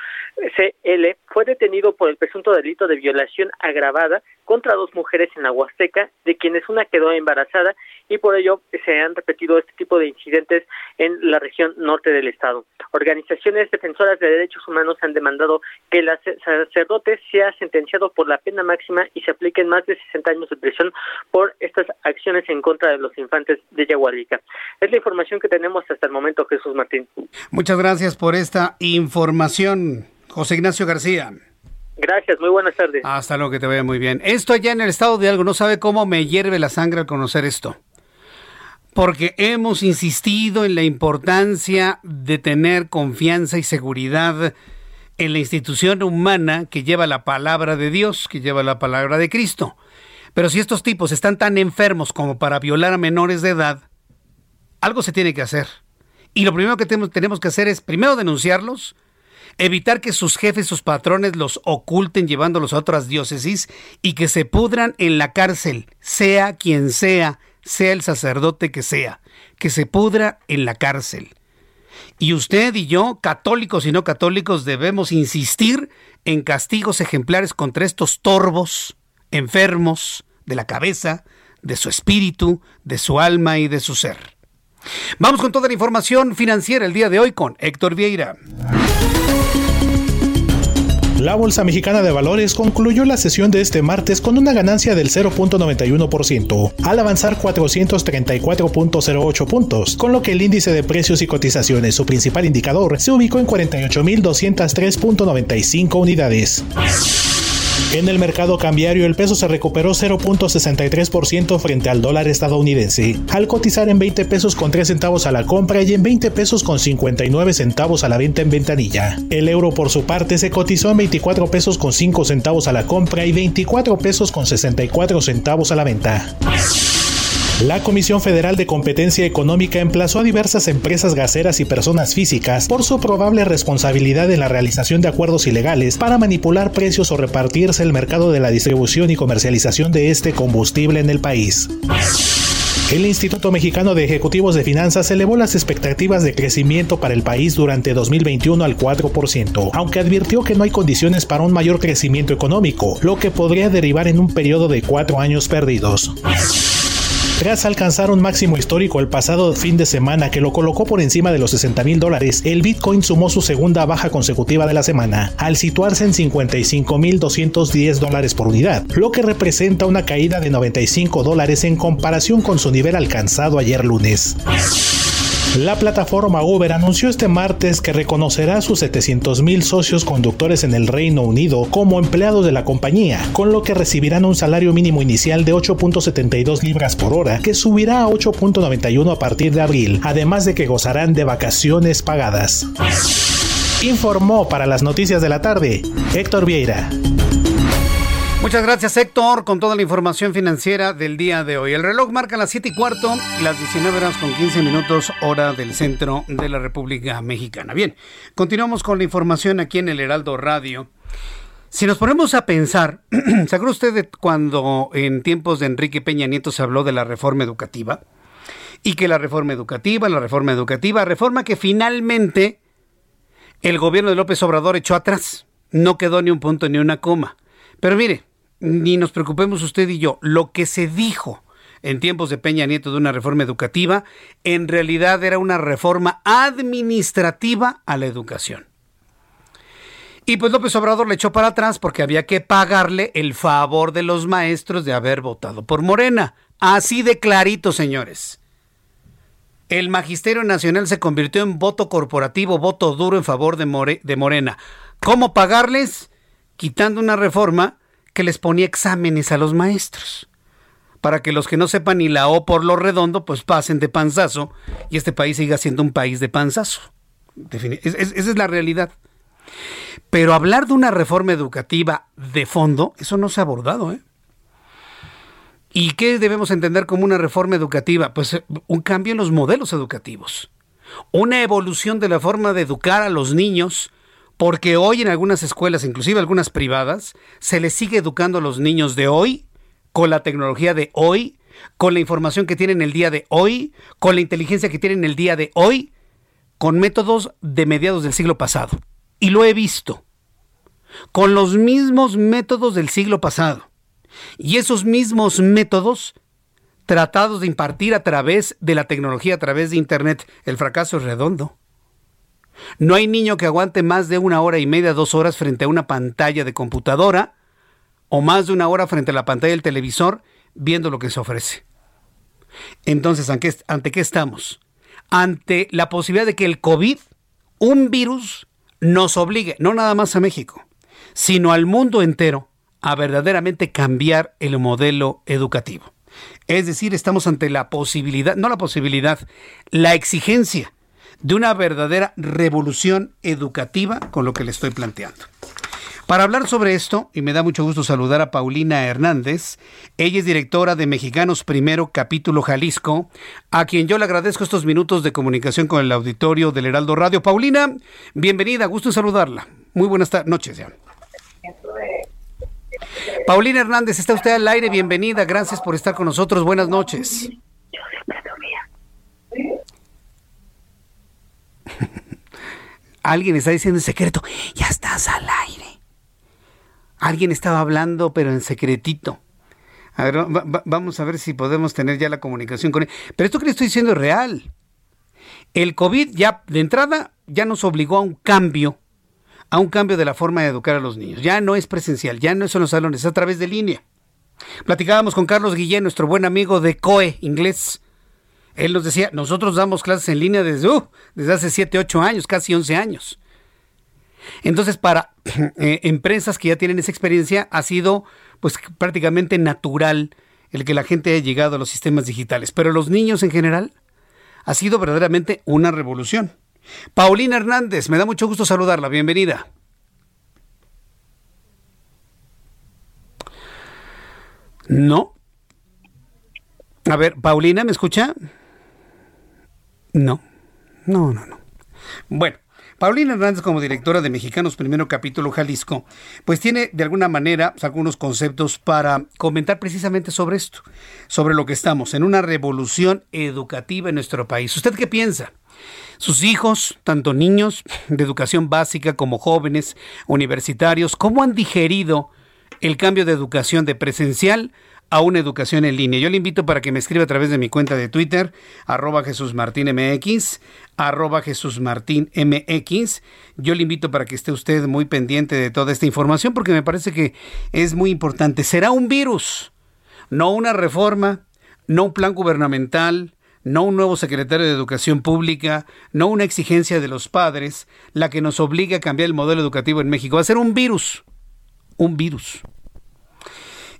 CL fue detenido por el presunto delito de violación agravada contra dos mujeres en la Huasteca, de quienes una quedó embarazada y por ello se han repetido este tipo de incidentes en la región norte del estado. Organizaciones defensoras de derechos humanos han demandado que el sacerdote sea sentenciado por la pena máxima y se apliquen más de 60 años de prisión por estas acciones en contra de los infantes de Yaguarica. Es la información que tenemos hasta el momento, Jesús Martín. Muchas gracias por esta información, José Ignacio García. Gracias, muy buenas tardes. Hasta luego, que te vaya muy bien. Esto allá en el estado de algo, no sabe cómo me hierve la sangre al conocer esto. Porque hemos insistido en la importancia de tener confianza y seguridad en la institución humana que lleva la palabra de Dios, que lleva la palabra de Cristo. Pero si estos tipos están tan enfermos como para violar a menores de edad, algo se tiene que hacer. Y lo primero que tenemos que hacer es primero denunciarlos, evitar que sus jefes, sus patrones los oculten llevándolos a otras diócesis y que se pudran en la cárcel, sea quien sea, sea el sacerdote que sea, que se pudra en la cárcel. Y usted y yo, católicos y no católicos, debemos insistir en castigos ejemplares contra estos torbos, enfermos de la cabeza, de su espíritu, de su alma y de su ser. Vamos con toda la información financiera el día de hoy con Héctor Vieira. La Bolsa Mexicana de Valores concluyó la sesión de este martes con una ganancia del 0.91%, al avanzar 434.08 puntos, con lo que el índice de precios y cotizaciones, su principal indicador, se ubicó en 48.203.95 unidades. En el mercado cambiario el peso se recuperó 0.63% frente al dólar estadounidense, al cotizar en 20 pesos con 3 centavos a la compra y en 20 pesos con 59 centavos a la venta en ventanilla. El euro por su parte se cotizó en 24 pesos con 5 centavos a la compra y 24 pesos con 64 centavos a la venta. La Comisión Federal de Competencia Económica emplazó a diversas empresas gaseras y personas físicas por su probable responsabilidad en la realización de acuerdos ilegales para manipular precios o repartirse el mercado de la distribución y comercialización de este combustible en el país. El Instituto Mexicano de Ejecutivos de Finanzas elevó las expectativas de crecimiento para el país durante 2021 al 4%, aunque advirtió que no hay condiciones para un mayor crecimiento económico, lo que podría derivar en un periodo de cuatro años perdidos. Tras alcanzar un máximo histórico el pasado fin de semana que lo colocó por encima de los 60 mil dólares, el Bitcoin sumó su segunda baja consecutiva de la semana, al situarse en 55 mil 210 dólares por unidad, lo que representa una caída de 95 dólares en comparación con su nivel alcanzado ayer lunes. La plataforma Uber anunció este martes que reconocerá a sus 700.000 socios conductores en el Reino Unido como empleados de la compañía, con lo que recibirán un salario mínimo inicial de 8.72 libras por hora, que subirá a 8.91 a partir de abril, además de que gozarán de vacaciones pagadas. Informó para las noticias de la tarde Héctor Vieira. Muchas gracias Héctor con toda la información financiera del día de hoy. El reloj marca las 7 y cuarto, las 19 horas con 15 minutos hora del centro de la República Mexicana. Bien, continuamos con la información aquí en el Heraldo Radio. Si nos ponemos a pensar, ¿se usted de cuando en tiempos de Enrique Peña Nieto se habló de la reforma educativa? Y que la reforma educativa, la reforma educativa, reforma que finalmente el gobierno de López Obrador echó atrás. No quedó ni un punto ni una coma. Pero mire, ni nos preocupemos usted y yo, lo que se dijo en tiempos de Peña Nieto de una reforma educativa, en realidad era una reforma administrativa a la educación. Y pues López Obrador le echó para atrás porque había que pagarle el favor de los maestros de haber votado por Morena. Así de clarito, señores. El Magisterio Nacional se convirtió en voto corporativo, voto duro en favor de, de Morena. ¿Cómo pagarles? Quitando una reforma que les ponía exámenes a los maestros. Para que los que no sepan ni la O por lo redondo, pues pasen de panzazo y este país siga siendo un país de panzazo. esa es la realidad. Pero hablar de una reforma educativa de fondo, eso no se ha abordado. ¿eh? ¿Y qué debemos entender como una reforma educativa? Pues eh, un cambio en los modelos educativos. una evolución de la forma de educar a los niños, porque hoy en algunas escuelas, inclusive algunas privadas, se les sigue educando a los niños de hoy, con la tecnología de hoy, con la información que tienen el día de hoy, con la inteligencia que tienen el día de hoy, con métodos de mediados del siglo pasado. Y lo he visto. Con los mismos métodos del siglo pasado. Y esos mismos métodos tratados de impartir a través de la tecnología, a través de Internet, el fracaso es redondo. No hay niño que aguante más de una hora y media, dos horas frente a una pantalla de computadora o más de una hora frente a la pantalla del televisor viendo lo que se ofrece. Entonces, ¿ante qué estamos? Ante la posibilidad de que el COVID, un virus, nos obligue, no nada más a México, sino al mundo entero, a verdaderamente cambiar el modelo educativo. Es decir, estamos ante la posibilidad, no la posibilidad, la exigencia de una verdadera revolución educativa con lo que le estoy planteando. Para hablar sobre esto, y me da mucho gusto saludar a Paulina Hernández, ella es directora de Mexicanos Primero, capítulo Jalisco, a quien yo le agradezco estos minutos de comunicación con el auditorio del Heraldo Radio. Paulina, bienvenida, gusto en saludarla. Muy buenas noches ya. Paulina Hernández, está usted al aire, bienvenida, gracias por estar con nosotros, buenas noches. Alguien está diciendo en secreto, ya estás al aire. Alguien estaba hablando, pero en secretito. A ver, vamos a ver si podemos tener ya la comunicación con él. Pero esto que le estoy diciendo es real. El COVID ya, de entrada, ya nos obligó a un cambio a un cambio de la forma de educar a los niños. Ya no es presencial, ya no son los salones, es a través de línea. Platicábamos con Carlos Guillén, nuestro buen amigo de COE, inglés. Él nos decía, nosotros damos clases en línea desde, uh, desde hace 7, 8 años, casi 11 años. Entonces, para eh, empresas que ya tienen esa experiencia, ha sido pues prácticamente natural el que la gente haya llegado a los sistemas digitales. Pero los niños en general ha sido verdaderamente una revolución. Paulina Hernández, me da mucho gusto saludarla. Bienvenida. No. A ver, Paulina, ¿me escucha? No. No, no, no. Bueno, Paulina Hernández como directora de Mexicanos Primero Capítulo Jalisco, pues tiene de alguna manera algunos conceptos para comentar precisamente sobre esto, sobre lo que estamos en una revolución educativa en nuestro país. ¿Usted qué piensa? Sus hijos, tanto niños de educación básica como jóvenes universitarios, ¿cómo han digerido el cambio de educación de presencial a una educación en línea. Yo le invito para que me escriba a través de mi cuenta de Twitter, arroba Jesús Martín MX, arroba Jesús Martín MX. Yo le invito para que esté usted muy pendiente de toda esta información porque me parece que es muy importante. Será un virus, no una reforma, no un plan gubernamental, no un nuevo secretario de Educación Pública, no una exigencia de los padres, la que nos obliga a cambiar el modelo educativo en México. Va a ser un virus, un virus.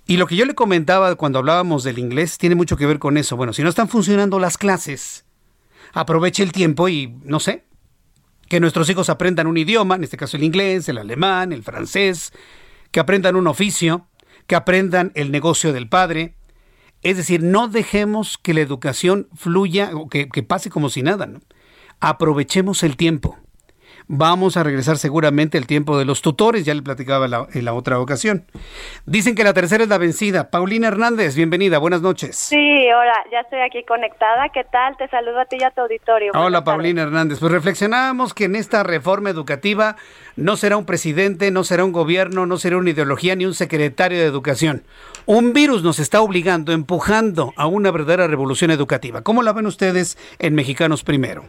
Y lo que yo le comentaba cuando hablábamos del inglés tiene mucho que ver con eso. Bueno, si no están funcionando las clases, aproveche el tiempo y, no sé, que nuestros hijos aprendan un idioma, en este caso el inglés, el alemán, el francés, que aprendan un oficio, que aprendan el negocio del padre, es decir, no dejemos que la educación fluya o que, pase como si nada. ¿no? Aprovechemos el tiempo. Vamos a regresar seguramente el tiempo de los tutores, ya le platicaba en la otra ocasión. Dicen que la tercera es la vencida. Paulina Hernández, bienvenida, buenas noches. Sí, hola, ya estoy aquí conectada. ¿Qué tal? Te saludo a ti y a tu auditorio. Hola, Paulina Hernández. Pues reflexionábamos que en esta reforma educativa no será un presidente, no será un gobierno, no será una ideología ni un secretario de educación. Un virus nos está obligando, empujando a una verdadera revolución educativa. ¿Cómo la ven ustedes en Mexicanos Primero?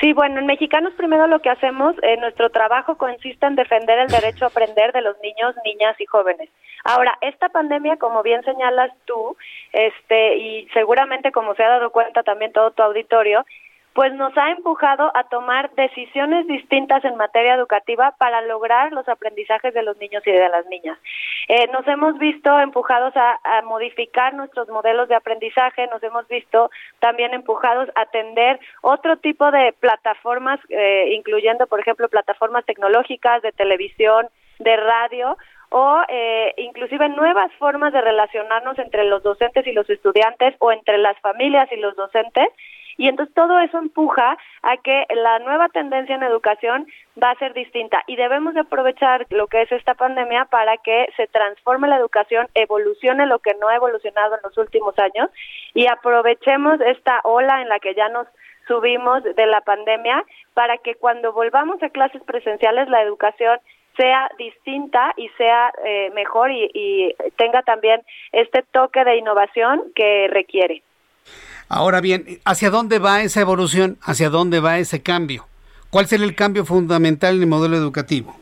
Sí, bueno, en Mexicanos Primero lo que hacemos, en nuestro trabajo consiste en defender el derecho a aprender de los niños, niñas y jóvenes. Ahora, esta pandemia, como bien señalas tú, este, y seguramente como se ha dado cuenta también todo tu auditorio, pues nos ha empujado a tomar decisiones distintas en materia educativa para lograr los aprendizajes de los niños y de las niñas. Eh, nos hemos visto empujados a, modificar nuestros modelos de aprendizaje, nos hemos visto también empujados a atender otro tipo de plataformas, eh, incluyendo, por ejemplo, plataformas tecnológicas, de televisión, de radio, o eh, inclusive nuevas formas de relacionarnos entre los docentes y los estudiantes o entre las familias y los docentes Y entonces todo eso empuja a que la nueva tendencia en educación va a ser distinta y debemos de aprovechar lo que es esta pandemia para que se transforme la educación, evolucione lo que no ha evolucionado en los últimos años y aprovechemos esta ola en la que ya nos subimos de la pandemia para que cuando volvamos a clases presenciales la educación sea distinta y sea eh, mejor y, y tenga también este toque de innovación que requiere. Ahora bien, ¿hacia dónde va esa evolución? ¿Hacia dónde va ese cambio? ¿Cuál será el cambio fundamental en el modelo educativo?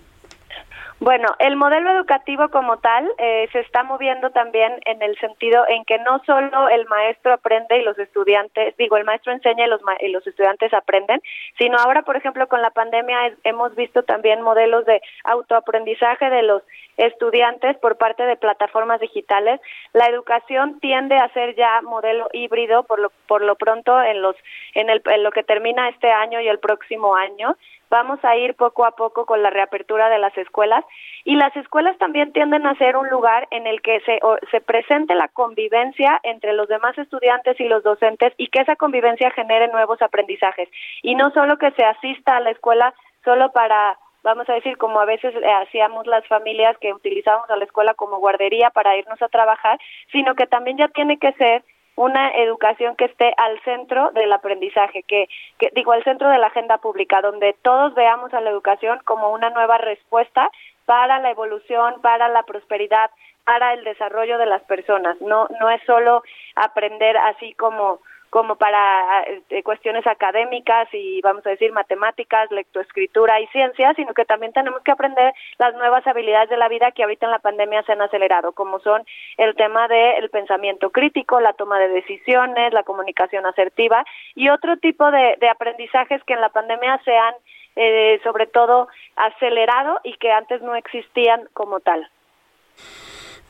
Bueno, el modelo educativo como tal eh, se está moviendo también en el sentido en que no solo el maestro aprende y los estudiantes, digo, el maestro enseña y los, y los estudiantes aprenden, sino ahora, por ejemplo, con la pandemia hemos visto también modelos de autoaprendizaje de los estudiantes por parte de plataformas digitales. La educación tiende a ser ya modelo híbrido por lo, por lo pronto en, los, en, el, en lo que termina este año y el próximo año vamos a ir poco a poco con la reapertura de las escuelas. Y las escuelas también tienden a ser un lugar en el que se, se presente la convivencia entre los demás estudiantes y los docentes y que esa convivencia genere nuevos aprendizajes. Y no solo que se asista a la escuela solo para vamos a decir, como a veces hacíamos las familias que utilizábamos a la escuela como guardería para irnos a trabajar, sino que también ya tiene que ser una educación que esté al centro del aprendizaje, que, que digo al centro de la agenda pública, donde todos veamos a la educación como una nueva respuesta para la evolución, para la prosperidad, para el desarrollo de las personas. No no es solo aprender así como como para eh, cuestiones académicas y vamos a decir matemáticas, lectoescritura y ciencias, sino que también tenemos que aprender las nuevas habilidades de la vida que ahorita en la pandemia se han acelerado, como son el tema del pensamiento crítico, la toma de decisiones, la comunicación asertiva y otro tipo de, aprendizajes que en la pandemia se han eh, sobre todo acelerado y que antes no existían como tal.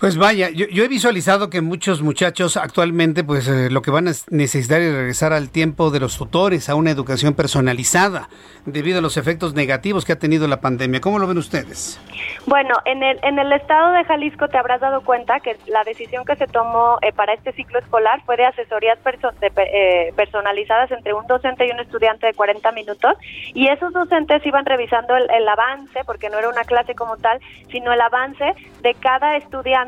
Pues vaya, yo, he visualizado que muchos muchachos actualmente pues eh, lo que van a necesitar es regresar al tiempo de los tutores, a una educación personalizada, debido a los efectos negativos que ha tenido la pandemia. ¿Cómo lo ven ustedes? Bueno, en el, en el estado de Jalisco te habrás dado cuenta que la decisión que se tomó eh, para este ciclo escolar fue de asesorías eh, personalizadas entre un docente y un estudiante de 40 minutos y esos docentes iban revisando el, el avance, porque no era una clase como tal, sino el avance de cada estudiante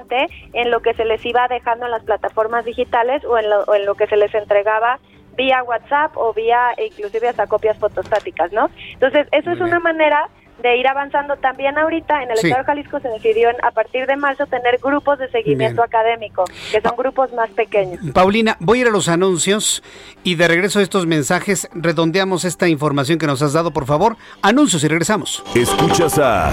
en lo que se les iba dejando en las plataformas digitales o en lo, en lo que se les entregaba vía WhatsApp o vía inclusive hasta copias fotostáticas, ¿no? Entonces, eso es una manera de ir avanzando. También ahorita en el estado de Jalisco se decidió a partir de marzo tener grupos de seguimiento académico, que son grupos más pequeños. Paulina, voy a ir a los anuncios y de regreso a estos mensajes redondeamos esta información que nos has dado, por favor. Anuncios y regresamos. Escuchas a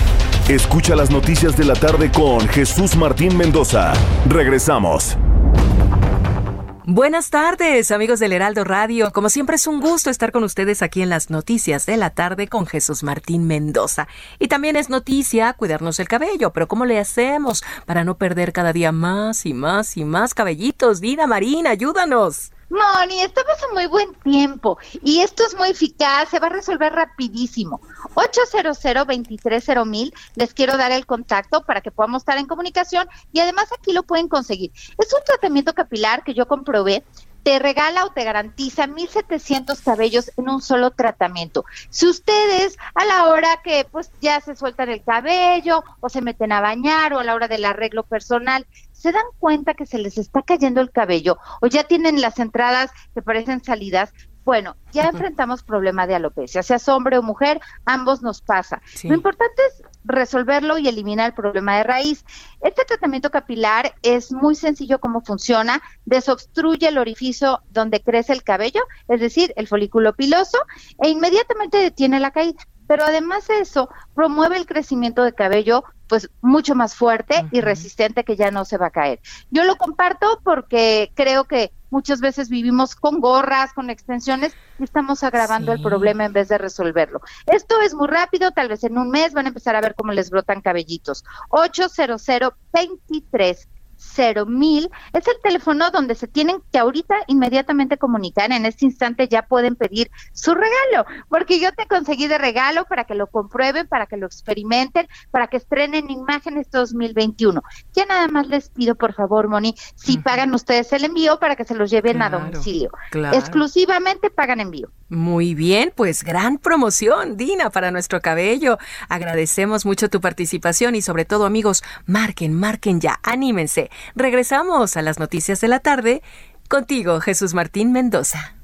Escucha las noticias de la tarde con Jesús Martín Mendoza. Regresamos. Buenas tardes, amigos del Heraldo Radio. Como siempre es un gusto estar con ustedes aquí en las noticias de la tarde con Jesús Martín Mendoza. Y también es noticia cuidarnos el cabello, pero ¿cómo le hacemos para no perder cada día más y más y más cabellitos? Dina Marina, ayúdanos. Moni, estamos en muy buen tiempo y esto es muy eficaz, se va a resolver rapidísimo. 800 mil, les quiero dar el contacto para que podamos estar en comunicación y además aquí lo pueden conseguir. Es un tratamiento capilar que yo comprobé te regala o te garantiza 1700 cabellos en un solo tratamiento. Si ustedes a la hora que pues ya se sueltan el cabello o se meten a bañar o a la hora del arreglo personal se dan cuenta que se les está cayendo el cabello o ya tienen las entradas que parecen salidas, bueno, ya enfrentamos problema de alopecia, seas hombre o mujer, ambos nos pasa. Lo importante es resolverlo y eliminar el problema de raíz. Este tratamiento capilar es muy sencillo cómo funciona, desobstruye el orificio donde crece el cabello, es decir, el folículo piloso, e inmediatamente detiene la caída pero además de eso, promueve el crecimiento de cabello pues mucho más fuerte y resistente que ya no se va a caer. Yo lo comparto porque creo que muchas veces vivimos con gorras, con extensiones y estamos agravando el problema en vez de resolverlo. Esto es muy rápido, tal vez en un mes van a empezar a ver cómo les brotan cabellitos. 800 23 mil es el teléfono donde se tienen que ahorita inmediatamente comunicar. En este instante ya pueden pedir su regalo, porque yo te conseguí de regalo para que lo comprueben, para que lo experimenten, para que estrenen imágenes 2021. Ya nada más les pido, por favor, Moni, si pagan ustedes el envío para que se los lleven a domicilio. Exclusivamente pagan envío. Muy bien, pues gran promoción, Dina, para nuestro cabello. Agradecemos mucho tu participación y sobre todo, amigos, marquen, marquen ya, anímense. Regresamos a las noticias de la tarde contigo, Jesús Martín Mendoza.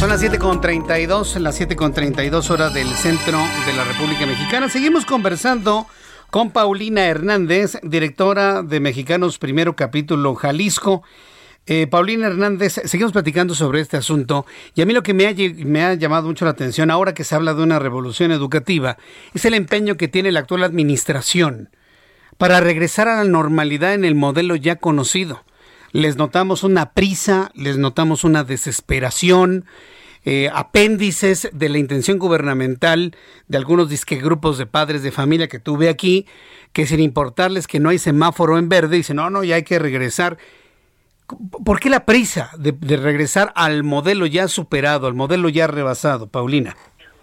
Son las 7.32, las 7.32 horas del centro de la República Mexicana. Seguimos conversando con Paulina Hernández, directora de Mexicanos Primero Capítulo Jalisco. Eh, Paulina Hernández, seguimos platicando sobre este asunto y a mí lo que me ha, llamado mucho la atención ahora que se habla de una revolución educativa es el empeño que tiene la actual administración para regresar a la normalidad en el modelo ya conocido. Les notamos una prisa, les notamos una desesperación, eh, apéndices de la intención gubernamental de algunos disque grupos de padres de familia que tuve aquí, que sin importarles que no hay semáforo en verde, dicen, no, no, ya hay que regresar. ¿Por qué la prisa de, regresar al modelo ya superado, al modelo ya rebasado, Paulina?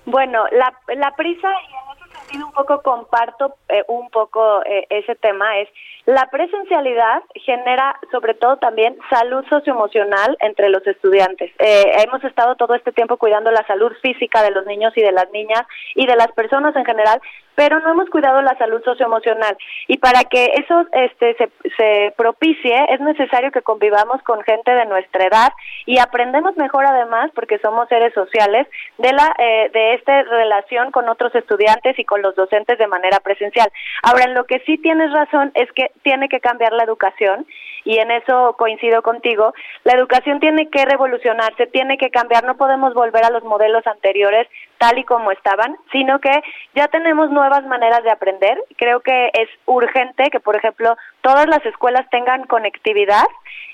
Bueno, la, la prisa, y en ese sentido un poco comparto eh, un poco eh, ese tema, es la presencialidad genera sobre todo también salud socioemocional entre los estudiantes. Eh, hemos estado todo este tiempo cuidando la salud física de los niños y de las niñas y de las personas en general, pero no hemos cuidado la salud socioemocional. Y para que eso este, se, propicie, es necesario que convivamos con gente de nuestra edad y aprendemos mejor además, porque somos seres sociales, de, la, eh, de esta relación con otros estudiantes y con los docentes de manera presencial. Ahora, en lo que sí tienes razón es que tiene que cambiar la educación y en eso coincido contigo. La educación tiene que revolucionarse, tiene que cambiar, no podemos volver a los modelos anteriores tal y como estaban, sino que ya tenemos nuevas maneras de aprender. Creo que es urgente que, por ejemplo, todas las escuelas tengan conectividad.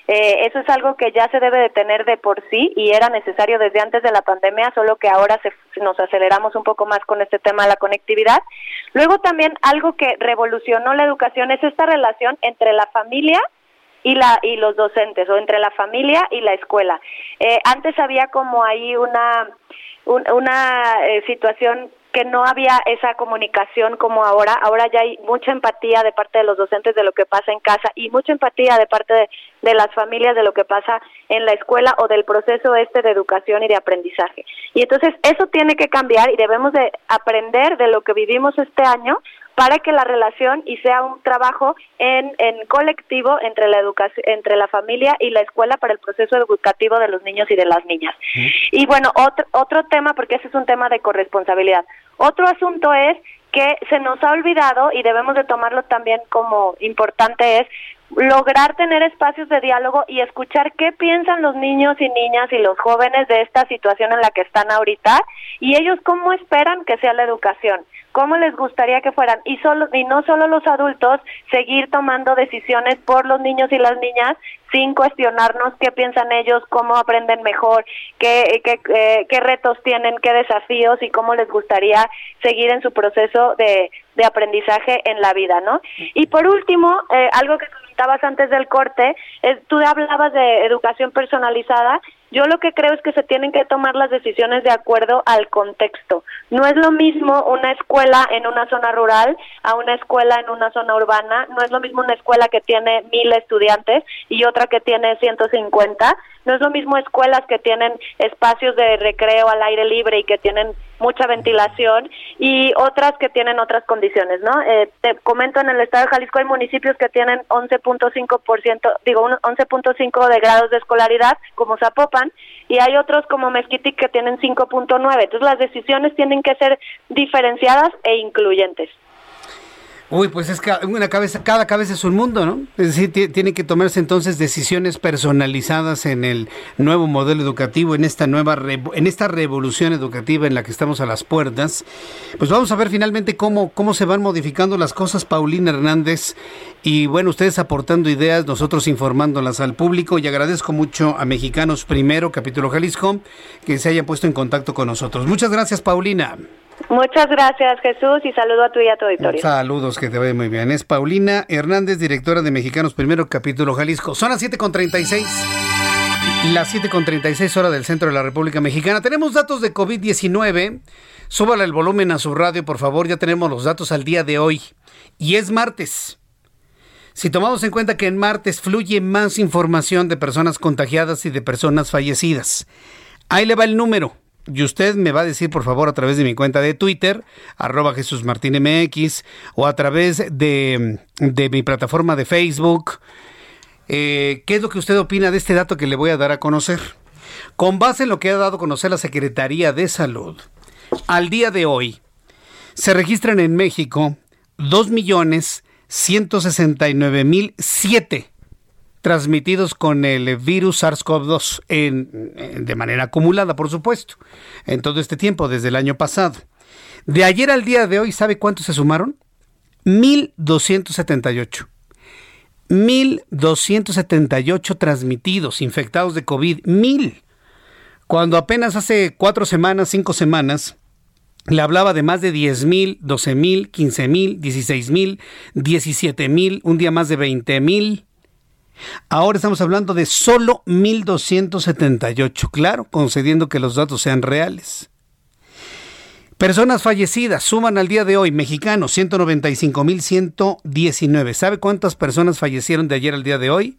Eh, eso es algo que ya se debe de tener de por sí y era necesario desde antes de la pandemia, solo que ahora se, nos aceleramos un poco más con este tema de la conectividad. Luego también algo que revolucionó la educación es esta relación entre la familia y la y los docentes o entre la familia y la escuela. Eh, antes había como ahí una una eh, situación que no había esa comunicación como ahora. Ahora ya hay mucha empatía de parte de los docentes de lo que pasa en casa y mucha empatía de parte de, de, las familias de lo que pasa en la escuela o del proceso este de educación y de aprendizaje. Y entonces eso tiene que cambiar y debemos de aprender de lo que vivimos este año para que la relación y sea un trabajo en, en colectivo entre la educación, entre la familia y la escuela para el proceso educativo de los niños y de las niñas. Y bueno, otro, otro tema, porque ese es un tema de corresponsabilidad. Otro asunto es que se nos ha olvidado y debemos de tomarlo también como importante es lograr tener espacios de diálogo y escuchar qué piensan los niños y niñas y los jóvenes de esta situación en la que están ahorita y ellos cómo esperan que sea la educación cómo les gustaría que fueran. Y solo y no solo los adultos seguir tomando decisiones por los niños y las niñas sin cuestionarnos qué piensan ellos, cómo aprenden mejor, qué, qué, eh, qué retos tienen, qué desafíos y cómo les gustaría seguir en su proceso de, de aprendizaje en la vida, ¿no? Y por último, eh, algo que comentabas antes del corte, es, tú hablabas de educación personalizada yo lo que creo es que se tienen que tomar las decisiones de acuerdo al contexto. No es lo mismo una escuela en una zona rural a una escuela en una zona urbana. No es lo mismo una escuela que tiene mil estudiantes y otra que tiene 150. No es lo mismo escuelas que tienen espacios de recreo al aire libre y que tienen mucha ventilación y otras que tienen otras condiciones, ¿no? Eh, te comento, en el estado de Jalisco hay municipios que tienen 11.5%, digo, 11.5 de grados de escolaridad, como Zapopan, y hay otros como Mezquitic que tienen 5.9. Entonces las decisiones tienen que ser diferenciadas e incluyentes. Uy, pues es que una cabeza, cada cabeza es un mundo, ¿no? Es decir, tiene que tomarse entonces decisiones personalizadas en el nuevo modelo educativo, en esta nueva, en esta revolución educativa en la que estamos a las puertas. Pues vamos a ver finalmente cómo, cómo se van modificando las cosas, Paulina Hernández. Y bueno, ustedes aportando ideas, nosotros informándolas al público. Y agradezco mucho a Mexicanos Primero, capítulo Jalisco, que se hayan puesto en contacto con nosotros. Muchas gracias, Paulina. Muchas gracias, Jesús, y saludo a tu y a tu auditorio. Saludos, que te vaya muy bien. Es Paulina Hernández, directora de Mexicanos Primero, capítulo Jalisco. Son las 7.36. Las 7.36 horas del centro de la República Mexicana. Tenemos datos de COVID-19. Súbale el volumen a su radio, por favor. Ya tenemos los datos al día de hoy. Y es martes. Si tomamos en cuenta que en martes fluye más información de personas contagiadas y de personas fallecidas. Ahí le va el número y usted me va a decir, por favor, a través de mi cuenta de Twitter, arroba Jesús Martín MX, o a través de, mi plataforma de Facebook, eh, qué es lo que usted opina de este dato que le voy a dar a conocer. Con base en lo que ha dado a conocer la Secretaría de Salud, al día de hoy se registran en México 2.169.007 transmitidos con el virus SARS-CoV-2 de manera acumulada, por supuesto, en todo este tiempo, desde el año pasado. De ayer al día de hoy, ¿sabe cuántos se sumaron? 1278. 1278 transmitidos, infectados de COVID. Mil. Cuando apenas hace cuatro semanas, cinco semanas, le hablaba de más de 10 mil, 12 mil, 15 mil, 16 mil, 17 mil, un día más de 20 mil. Ahora estamos hablando de solo 1.278, claro, concediendo que los datos sean reales. Personas fallecidas suman al día de hoy, mexicanos, 195.119. ¿Sabe cuántas personas fallecieron de ayer al día de hoy?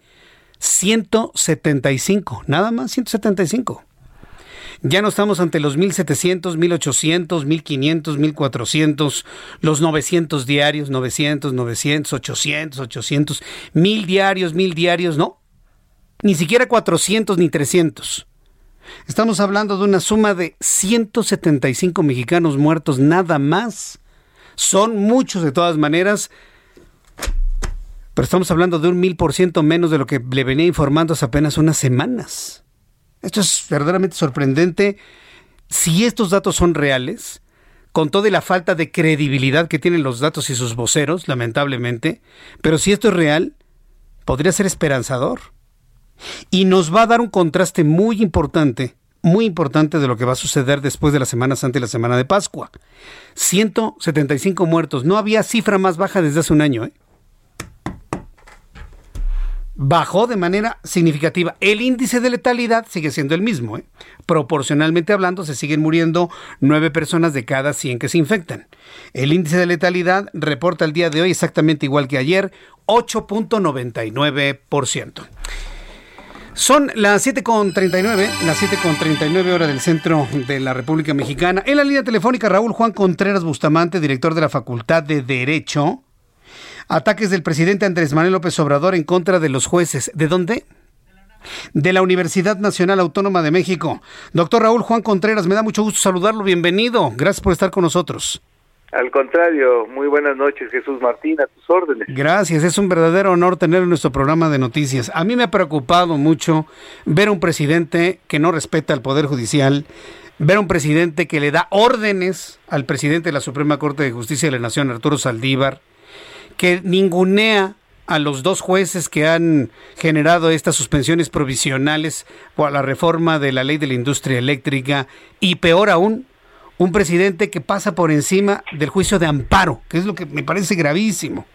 175, nada más, 175. Ya no estamos ante los 1700, 1800, 1500, 1400, los 900 diarios, 900, 900, 800, 800, 1000 diarios, 1000 diarios, no. Ni siquiera 400 ni 300. Estamos hablando de una suma de 175 mexicanos muertos, nada más. Son muchos de todas maneras, pero estamos hablando de un mil por ciento menos de lo que le venía informando hace apenas unas semanas. Esto es verdaderamente sorprendente. Si estos datos son reales, con toda la falta de credibilidad que tienen los datos y sus voceros, lamentablemente, pero si esto es real, podría ser esperanzador. Y nos va a dar un contraste muy importante, muy importante de lo que va a suceder después de la Semana Santa y la Semana de Pascua. 175 muertos. No había cifra más baja desde hace un año. ¿eh? Bajó de manera significativa. El índice de letalidad sigue siendo el mismo. ¿eh? Proporcionalmente hablando, se siguen muriendo nueve personas de cada 100 que se infectan. El índice de letalidad reporta el día de hoy exactamente igual que ayer, 8.99%. Son las 7.39, las 7.39 horas del centro de la República Mexicana. En la línea telefónica, Raúl Juan Contreras Bustamante, director de la Facultad de Derecho Ataques del presidente Andrés Manuel López Obrador en contra de los jueces. ¿De dónde? De la Universidad Nacional Autónoma de México. Doctor Raúl Juan Contreras, me da mucho gusto saludarlo. Bienvenido. Gracias por estar con nosotros. Al contrario, muy buenas noches, Jesús Martín, a tus órdenes. Gracias, es un verdadero honor tener en nuestro programa de noticias. A mí me ha preocupado mucho ver a un presidente que no respeta al Poder Judicial, ver a un presidente que le da órdenes al presidente de la Suprema Corte de Justicia de la Nación, Arturo Saldívar, que ningunea a los dos jueces que han generado estas suspensiones provisionales por la reforma de la ley de la industria eléctrica y peor aún, un presidente que pasa por encima del juicio de amparo, que es lo que me parece gravísimo.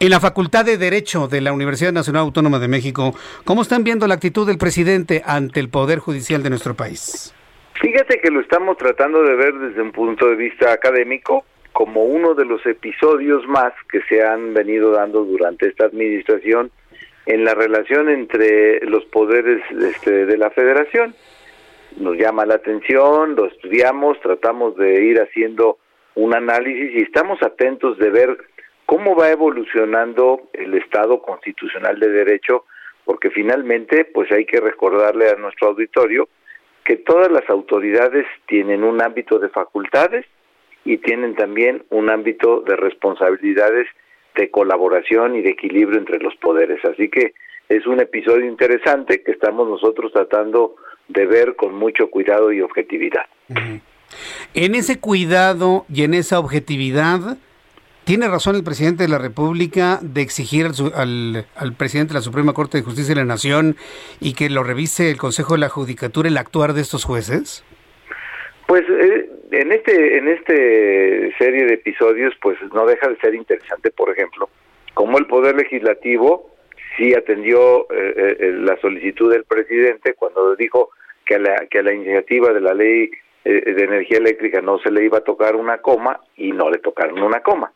En la Facultad de Derecho de la Universidad Nacional Autónoma de México, ¿cómo están viendo la actitud del presidente ante el Poder Judicial de nuestro país? Fíjate que lo estamos tratando de ver desde un punto de vista académico, como uno de los episodios más que se han venido dando durante esta administración en la relación entre los poderes este, de la federación. Nos llama la atención, lo estudiamos, tratamos de ir haciendo un análisis y estamos atentos de ver cómo va evolucionando el Estado constitucional de derecho, porque finalmente pues hay que recordarle a nuestro auditorio que todas las autoridades tienen un ámbito de facultades y tienen también un ámbito de responsabilidades de colaboración y de equilibrio entre los poderes. Así que es un episodio interesante que estamos nosotros tratando de ver con mucho cuidado y objetividad. En ese cuidado y en esa objetividad, ¿tiene razón el presidente de la República de exigir al, al, presidente de la Suprema Corte de Justicia de la Nación y que lo revise el Consejo de la Judicatura el actuar de estos jueces? Pues eh, en este en este serie de episodios, pues no deja de ser interesante, por ejemplo, cómo el Poder Legislativo sí atendió eh, eh, la solicitud del presidente cuando dijo que a la, que a la iniciativa de la ley eh, de energía eléctrica no se le iba a tocar una coma y no le tocaron una coma.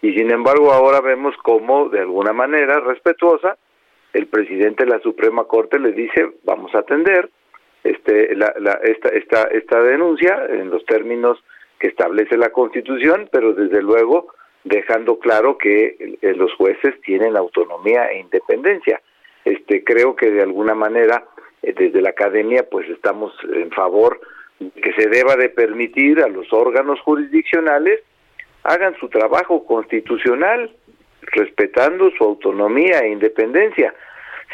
Y sin embargo ahora vemos cómo de alguna manera respetuosa el presidente de la Suprema Corte le dice vamos a atender este la, la, esta, esta, esta denuncia en los términos que establece la Constitución, pero desde luego dejando claro que los jueces tienen autonomía e independencia. Este creo que de alguna manera eh, desde la academia pues estamos en favor que se deba de permitir a los órganos jurisdiccionales hagan su trabajo constitucional respetando su autonomía e independencia.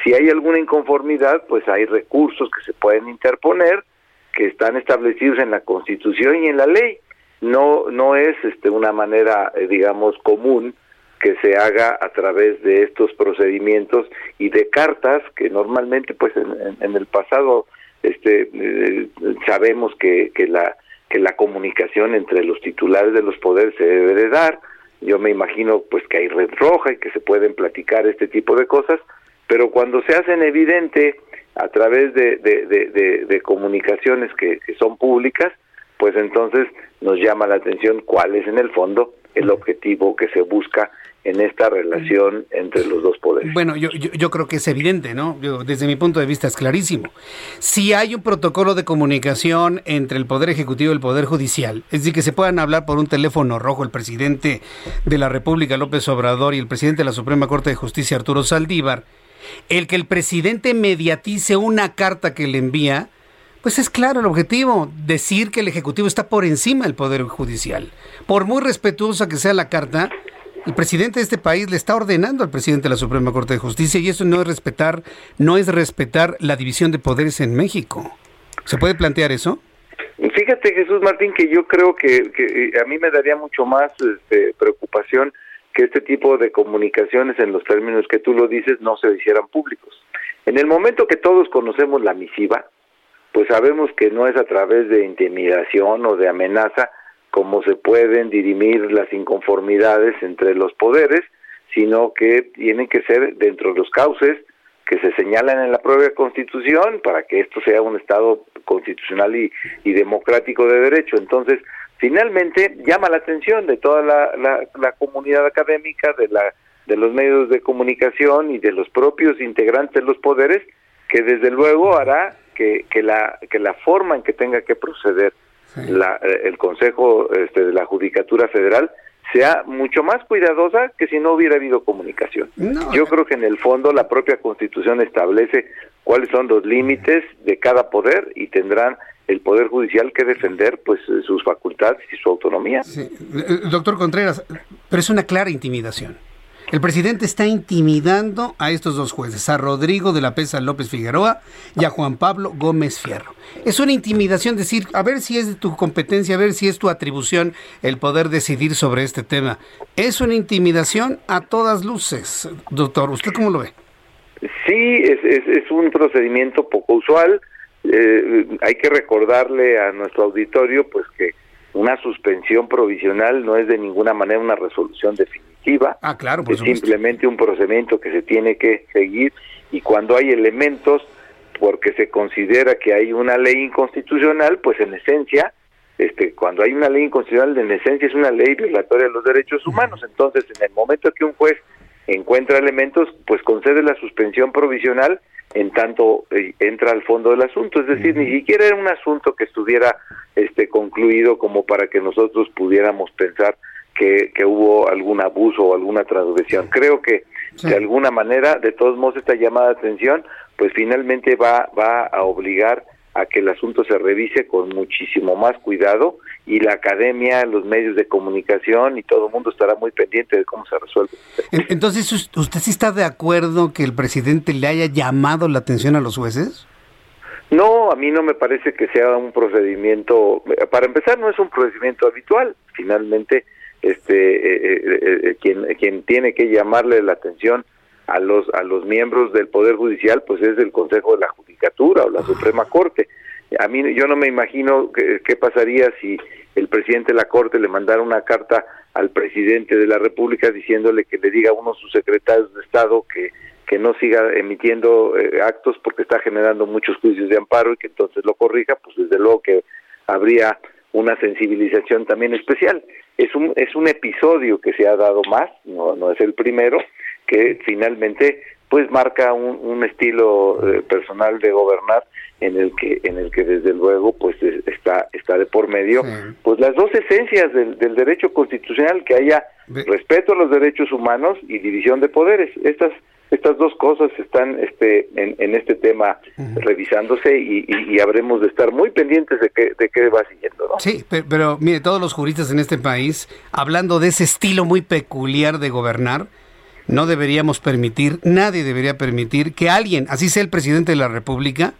Si hay alguna inconformidad, pues hay recursos que se pueden interponer que están establecidos en la Constitución y en la ley. No no es este una manera eh, digamos común que se haga a través de estos procedimientos y de cartas que normalmente pues en, el pasado este eh, sabemos que, que la que la comunicación entre los titulares de los poderes se debe de dar yo me imagino pues que hay red roja y que se pueden platicar este tipo de cosas pero cuando se hacen evidente a través de, de, de, comunicaciones que, que son públicas pues entonces nos llama la atención cuál es en el fondo el objetivo que se busca en esta relación entre los dos poderes. Bueno, yo, yo, creo que es evidente, ¿no? desde mi punto de vista es clarísimo. Si hay un protocolo de comunicación entre el Poder Ejecutivo y el Poder Judicial, es decir, que se puedan hablar por un teléfono rojo el presidente de la República, López Obrador, y el presidente de la Suprema Corte de Justicia, Arturo Saldívar, el que el presidente mediatice una carta que le envía, pues es claro el objetivo, decir que el Ejecutivo está por encima del Poder Judicial. Por muy respetuosa que sea la carta, el presidente de este país le está ordenando al presidente de la Suprema Corte de Justicia y eso no es respetar, no es respetar la división de poderes en México. ¿Se puede plantear eso? Fíjate Jesús Martín que yo creo que, que a mí me daría mucho más este, preocupación que este tipo de comunicaciones en los términos que tú lo dices no se hicieran públicos. En el momento que todos conocemos la misiva, pues sabemos que no es a través de intimidación o de amenaza cómo se pueden dirimir las inconformidades entre los poderes, sino que tienen que ser dentro de los cauces que se señalan en la propia Constitución para que esto sea un Estado constitucional y, democrático de derecho. Entonces, finalmente llama la atención de toda la, la, comunidad académica, de, la, de los medios de comunicación y de los propios integrantes de los poderes, que desde luego hará que, que, la, que la forma en que tenga que proceder la, eh, el Consejo este, de la Judicatura Federal sea mucho más cuidadosa que si no hubiera habido comunicación. Yo creo que en el fondo la propia Constitución establece cuáles son los límites de cada poder y tendrán el Poder Judicial que defender pues sus facultades y su autonomía. Eh, doctor Contreras, pero es una clara intimidación. El presidente está intimidando a estos dos jueces, a Rodrigo de la Pesa López Figueroa y a Juan Pablo Gómez Fierro. Es una intimidación decir, a ver si es de tu competencia, a ver si es tu atribución el poder decidir sobre este tema. Es una intimidación a todas luces. Doctor, ¿usted cómo lo ve? Sí, es, es, un procedimiento poco usual. Eh, hay que recordarle a nuestro auditorio pues que una suspensión provisional no es de ninguna manera una resolución definitiva. Ah, claro, es simplemente un procedimiento que se tiene que seguir y cuando hay elementos porque se considera que hay una ley inconstitucional, pues en esencia, este, cuando hay una ley inconstitucional, en esencia es una ley violatoria de los derechos humanos. Entonces, en el momento que un juez encuentra elementos, pues concede la suspensión provisional en tanto eh, entra al fondo del asunto. Es decir, ni siquiera era un asunto que estuviera este, concluido como para que nosotros pudiéramos pensar que, hubo algún abuso o alguna transgresión. Creo que de alguna manera, de todos modos, esta llamada de atención, pues finalmente va, va a obligar a que el asunto se revise con muchísimo más cuidado y la academia, los medios de comunicación y todo el mundo estará muy pendiente de cómo se resuelve. Entonces, ¿usted sí está de acuerdo que el presidente le haya llamado la atención a los jueces? No, a mí no me parece que sea un procedimiento, para empezar no es un procedimiento habitual, finalmente este eh, eh, eh, quien quien tiene que llamarle la atención a los a los miembros del poder judicial pues es el Consejo de la Judicatura o la Suprema Corte a mí yo no me imagino qué pasaría si el presidente de la Corte le mandara una carta al presidente de la República diciéndole que le diga a uno de sus secretarios de Estado que, que no siga emitiendo eh, actos porque está generando muchos juicios de amparo y que entonces lo corrija, pues desde luego que habría una sensibilización también especial. Es un, es un episodio que se ha dado más, no, no es el primero, que finalmente pues marca un, un estilo eh, personal de gobernar en el que en el que desde luego pues está está de por medio. Pues las dos esencias del, del, derecho constitucional que haya respeto a los derechos humanos y división de poderes. Estas estas dos cosas están este en, en este tema revisándose y, y, habremos de estar muy pendientes de qué de qué va siguiendo ¿no? sí pero, pero mire todos los juristas en este país hablando de ese estilo muy peculiar de gobernar no deberíamos permitir, nadie debería permitir que alguien, así sea el presidente de la República,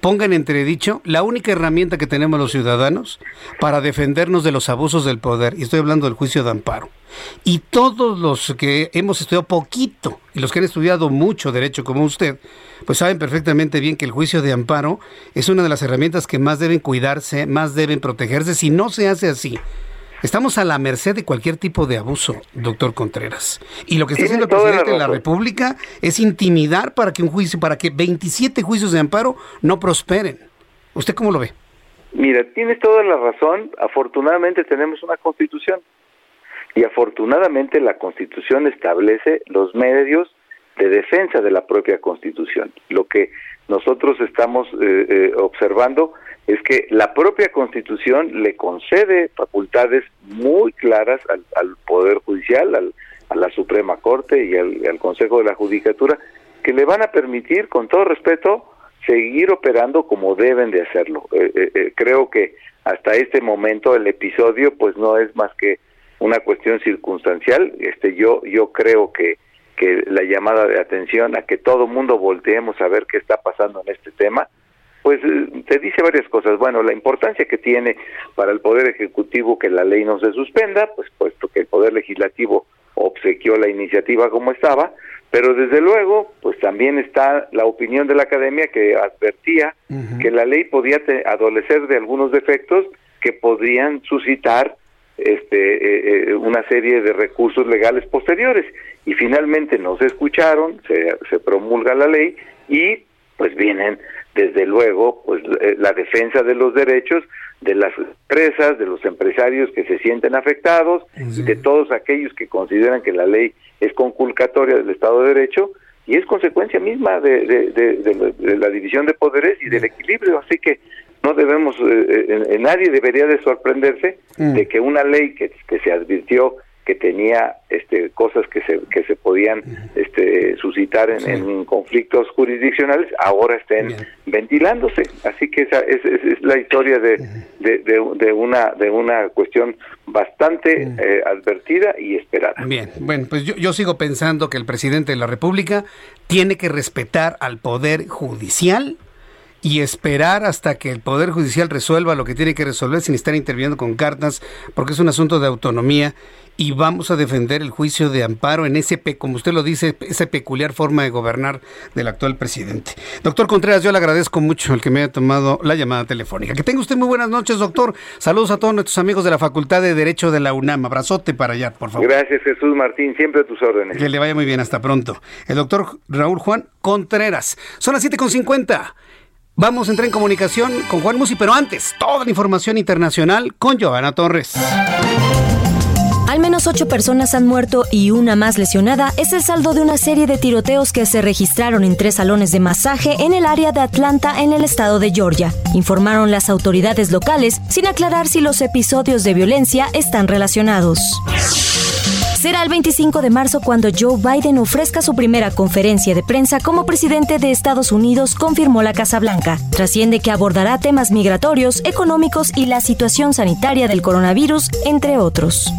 ponga en entredicho la única herramienta que tenemos los ciudadanos para defendernos de los abusos del poder. Y estoy hablando del juicio de amparo. Y todos los que hemos estudiado poquito y los que han estudiado mucho derecho como usted, pues saben perfectamente bien que el juicio de amparo es una de las herramientas que más deben cuidarse, más deben protegerse. Si no se hace así, Estamos a la merced de cualquier tipo de abuso, doctor Contreras. Y lo que está haciendo el presidente de la República es intimidar para que un juicio, para que 27 juicios de amparo no prosperen. ¿Usted cómo lo ve? Mira, tienes toda la razón. Afortunadamente tenemos una constitución. Y afortunadamente la constitución establece los medios de defensa de la propia constitución. Lo que nosotros estamos eh, eh, observando es que la propia Constitución le concede facultades muy claras al, Poder Judicial, a la Suprema Corte y al, Consejo de la Judicatura, que le van a permitir, con todo respeto, seguir operando como deben de hacerlo. Eh, eh, eh, creo que hasta este momento el episodio, pues no es más que una cuestión circunstancial. Este, yo, yo creo que que la llamada de atención a que todo mundo volteemos a ver qué está pasando en este tema pues eh, te dice varias cosas. Bueno, la importancia que tiene para el Poder Ejecutivo que la ley no se suspenda, pues puesto que el Poder Legislativo obsequió la iniciativa como estaba, pero desde luego, pues también está la opinión de la Academia que advertía que la ley podía adolecer de algunos defectos que podrían suscitar este, eh, eh, una serie de recursos legales posteriores. Y finalmente no se escucharon, se, se promulga la ley y pues vienen desde luego, pues eh, la defensa de los derechos de las empresas, de los empresarios que se sienten afectados, de todos aquellos que consideran que la ley es conculcatoria del Estado de Derecho y es consecuencia misma de, la división de poderes y del equilibrio. Así que no debemos, eh, eh, nadie debería de sorprenderse mm. de que una ley que, que se advirtió que tenía este, cosas que se, que se podían este, suscitar en, conflictos jurisdiccionales, ahora estén ventilándose. Así que esa es, la historia de, de, una, de una cuestión bastante eh, advertida y esperada. Bien, bueno, pues yo, yo sigo pensando que el presidente de la República tiene que respetar al Poder Judicial y esperar hasta que el Poder Judicial resuelva lo que tiene que resolver sin estar interviniendo con cartas, porque es un asunto de autonomía y vamos a defender el juicio de amparo en ese, como usted lo dice, esa peculiar forma de gobernar del actual presidente. Doctor Contreras, yo le agradezco mucho el que me haya tomado la llamada telefónica. Que tenga usted muy buenas noches, doctor. Saludos a todos nuestros amigos de la Facultad de Derecho de la UNAM. Abrazote para allá, por favor. Gracias, Jesús Martín. Siempre a tus órdenes. Que le vaya muy bien. Hasta pronto. El doctor Raúl Juan Contreras. Son las 7.50. Vamos a entrar en comunicación con Juan Musi, pero antes, toda la información internacional con Joana Torres. Al menos ocho personas han muerto y una más lesionada es el saldo de una serie de tiroteos que se registraron en tres salones de masaje en el área de Atlanta, en el estado de Georgia, informaron las autoridades locales, sin aclarar si los episodios de violencia están relacionados. Será el 25 de marzo cuando Joe Biden ofrezca su primera conferencia de prensa como presidente de Estados Unidos, confirmó la Casa Blanca. Trasciende que abordará temas migratorios, económicos y la situación sanitaria del coronavirus, entre otros.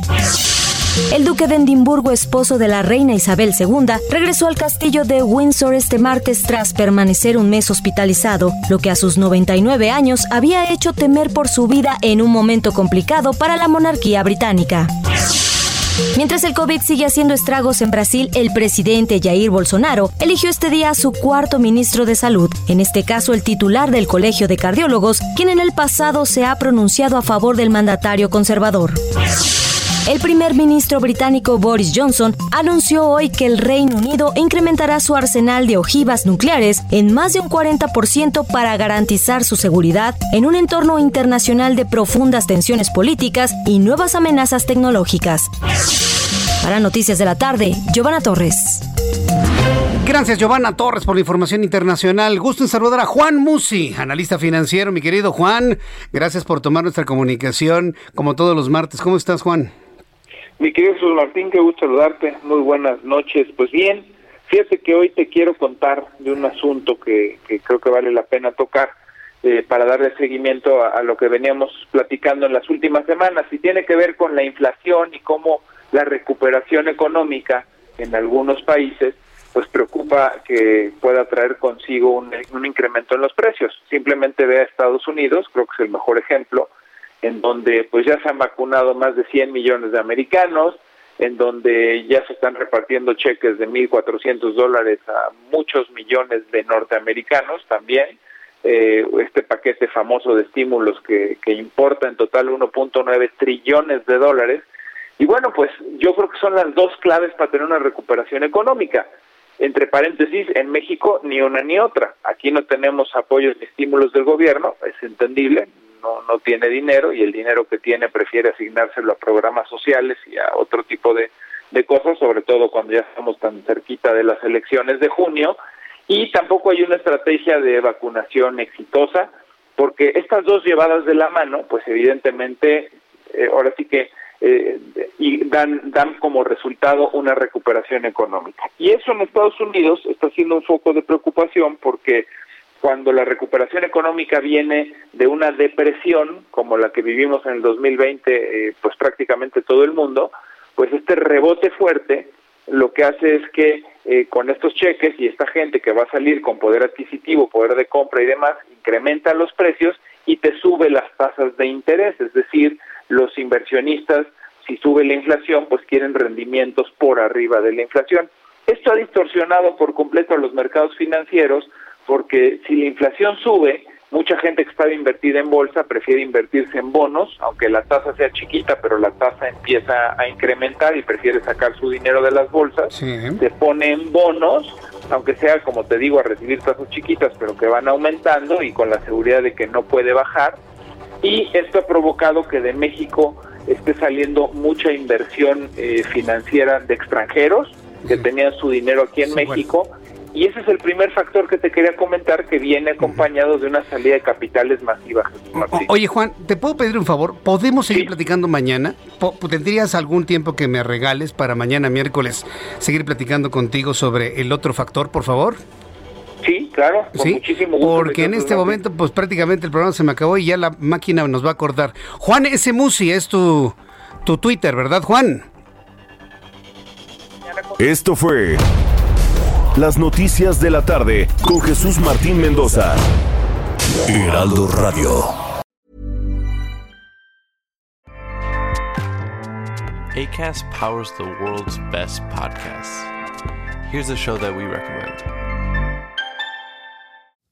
El duque de Edimburgo, esposo de la reina Isabel II, regresó al castillo de Windsor este martes tras permanecer un mes hospitalizado, lo que a sus 99 años había hecho temer por su vida en un momento complicado para la monarquía británica. Mientras el COVID sigue haciendo estragos en Brasil, el presidente Jair Bolsonaro eligió este día a su cuarto ministro de Salud, en este caso el titular del Colegio de Cardiólogos, quien en el pasado se ha pronunciado a favor del mandatario conservador. El primer ministro británico Boris Johnson anunció hoy que el Reino Unido incrementará su arsenal de ojivas nucleares en más de un 40% para garantizar su seguridad en un entorno internacional de profundas tensiones políticas y nuevas amenazas tecnológicas. Para Noticias de la Tarde, Giovanna Torres. Gracias, Giovanna Torres, por la información internacional. Gusto en saludar a Juan Musi, analista financiero. Mi querido Juan, gracias por tomar nuestra comunicación como todos los martes. ¿Cómo estás, Juan? Mi querido Jesús Martín, qué gusto saludarte. Muy buenas noches. Pues bien, fíjate que hoy te quiero contar de un asunto que, creo que vale la pena tocar eh, para darle seguimiento a, lo que veníamos platicando en las últimas semanas y tiene que ver con la inflación y cómo la recuperación económica en algunos países pues preocupa que pueda traer consigo un incremento en los precios. Simplemente ve a Estados Unidos, creo que es el mejor ejemplo, en donde pues ya se han vacunado más de 100 millones de americanos, en donde ya se están repartiendo cheques de 1.400 dólares a muchos millones de norteamericanos también. Eh, este paquete famoso de estímulos que, que importa en total 1.9 trillones de dólares. Y bueno, pues yo creo que son las dos claves para tener una recuperación económica. Entre paréntesis, en México ni una ni otra. Aquí no tenemos apoyos ni estímulos del gobierno, es entendible, no, no tiene dinero y el dinero que tiene prefiere asignárselo a programas sociales y a otro tipo de, de cosas, sobre todo cuando ya estamos tan cerquita de las elecciones de junio. Y tampoco hay una estrategia de vacunación exitosa, porque estas dos llevadas de la mano, pues evidentemente, eh, ahora sí que eh, y dan, dan como resultado una recuperación económica. Y eso en Estados Unidos está siendo un foco de preocupación porque cuando la recuperación económica viene de una depresión como la que vivimos en el 2020, eh, pues prácticamente todo el mundo, pues este rebote fuerte lo que hace es que eh, con estos cheques y esta gente que va a salir con poder adquisitivo, poder de compra y demás, incrementa los precios y te sube las tasas de interés, es decir, los inversionistas, si sube la inflación, pues quieren rendimientos por arriba de la inflación. Esto ha distorsionado por completo a los mercados financieros porque si la inflación sube, mucha gente que estaba invertida en bolsa prefiere invertirse en bonos, aunque la tasa sea chiquita, pero la tasa empieza a incrementar y prefiere sacar su dinero de las bolsas, se pone en bonos, aunque sea, como te digo, a recibir tasas chiquitas, pero que van aumentando y con la seguridad de que no puede bajar. Y esto ha provocado que de México esté saliendo mucha inversión eh, financiera de extranjeros que tenían su dinero aquí en México. Y ese es el primer factor que te quería comentar que viene acompañado de una salida de capitales masiva. oye Juan, ¿te puedo pedir un favor? ¿Podemos seguir platicando mañana? ¿Tendrías algún tiempo que me regales para mañana miércoles seguir platicando contigo sobre el otro factor, por favor? Sí, claro, con muchísimo gusto. Porque en este momento, pues prácticamente el programa se me acabó y ya la máquina nos va a acordar. Juan S. Musi es tu, tu Twitter, ¿verdad, Juan? Esto fue las noticias de la tarde con Jesús Martín Mendoza. Heraldo Radio. ACAST powers the world's best podcasts. Here's a show that we recommend.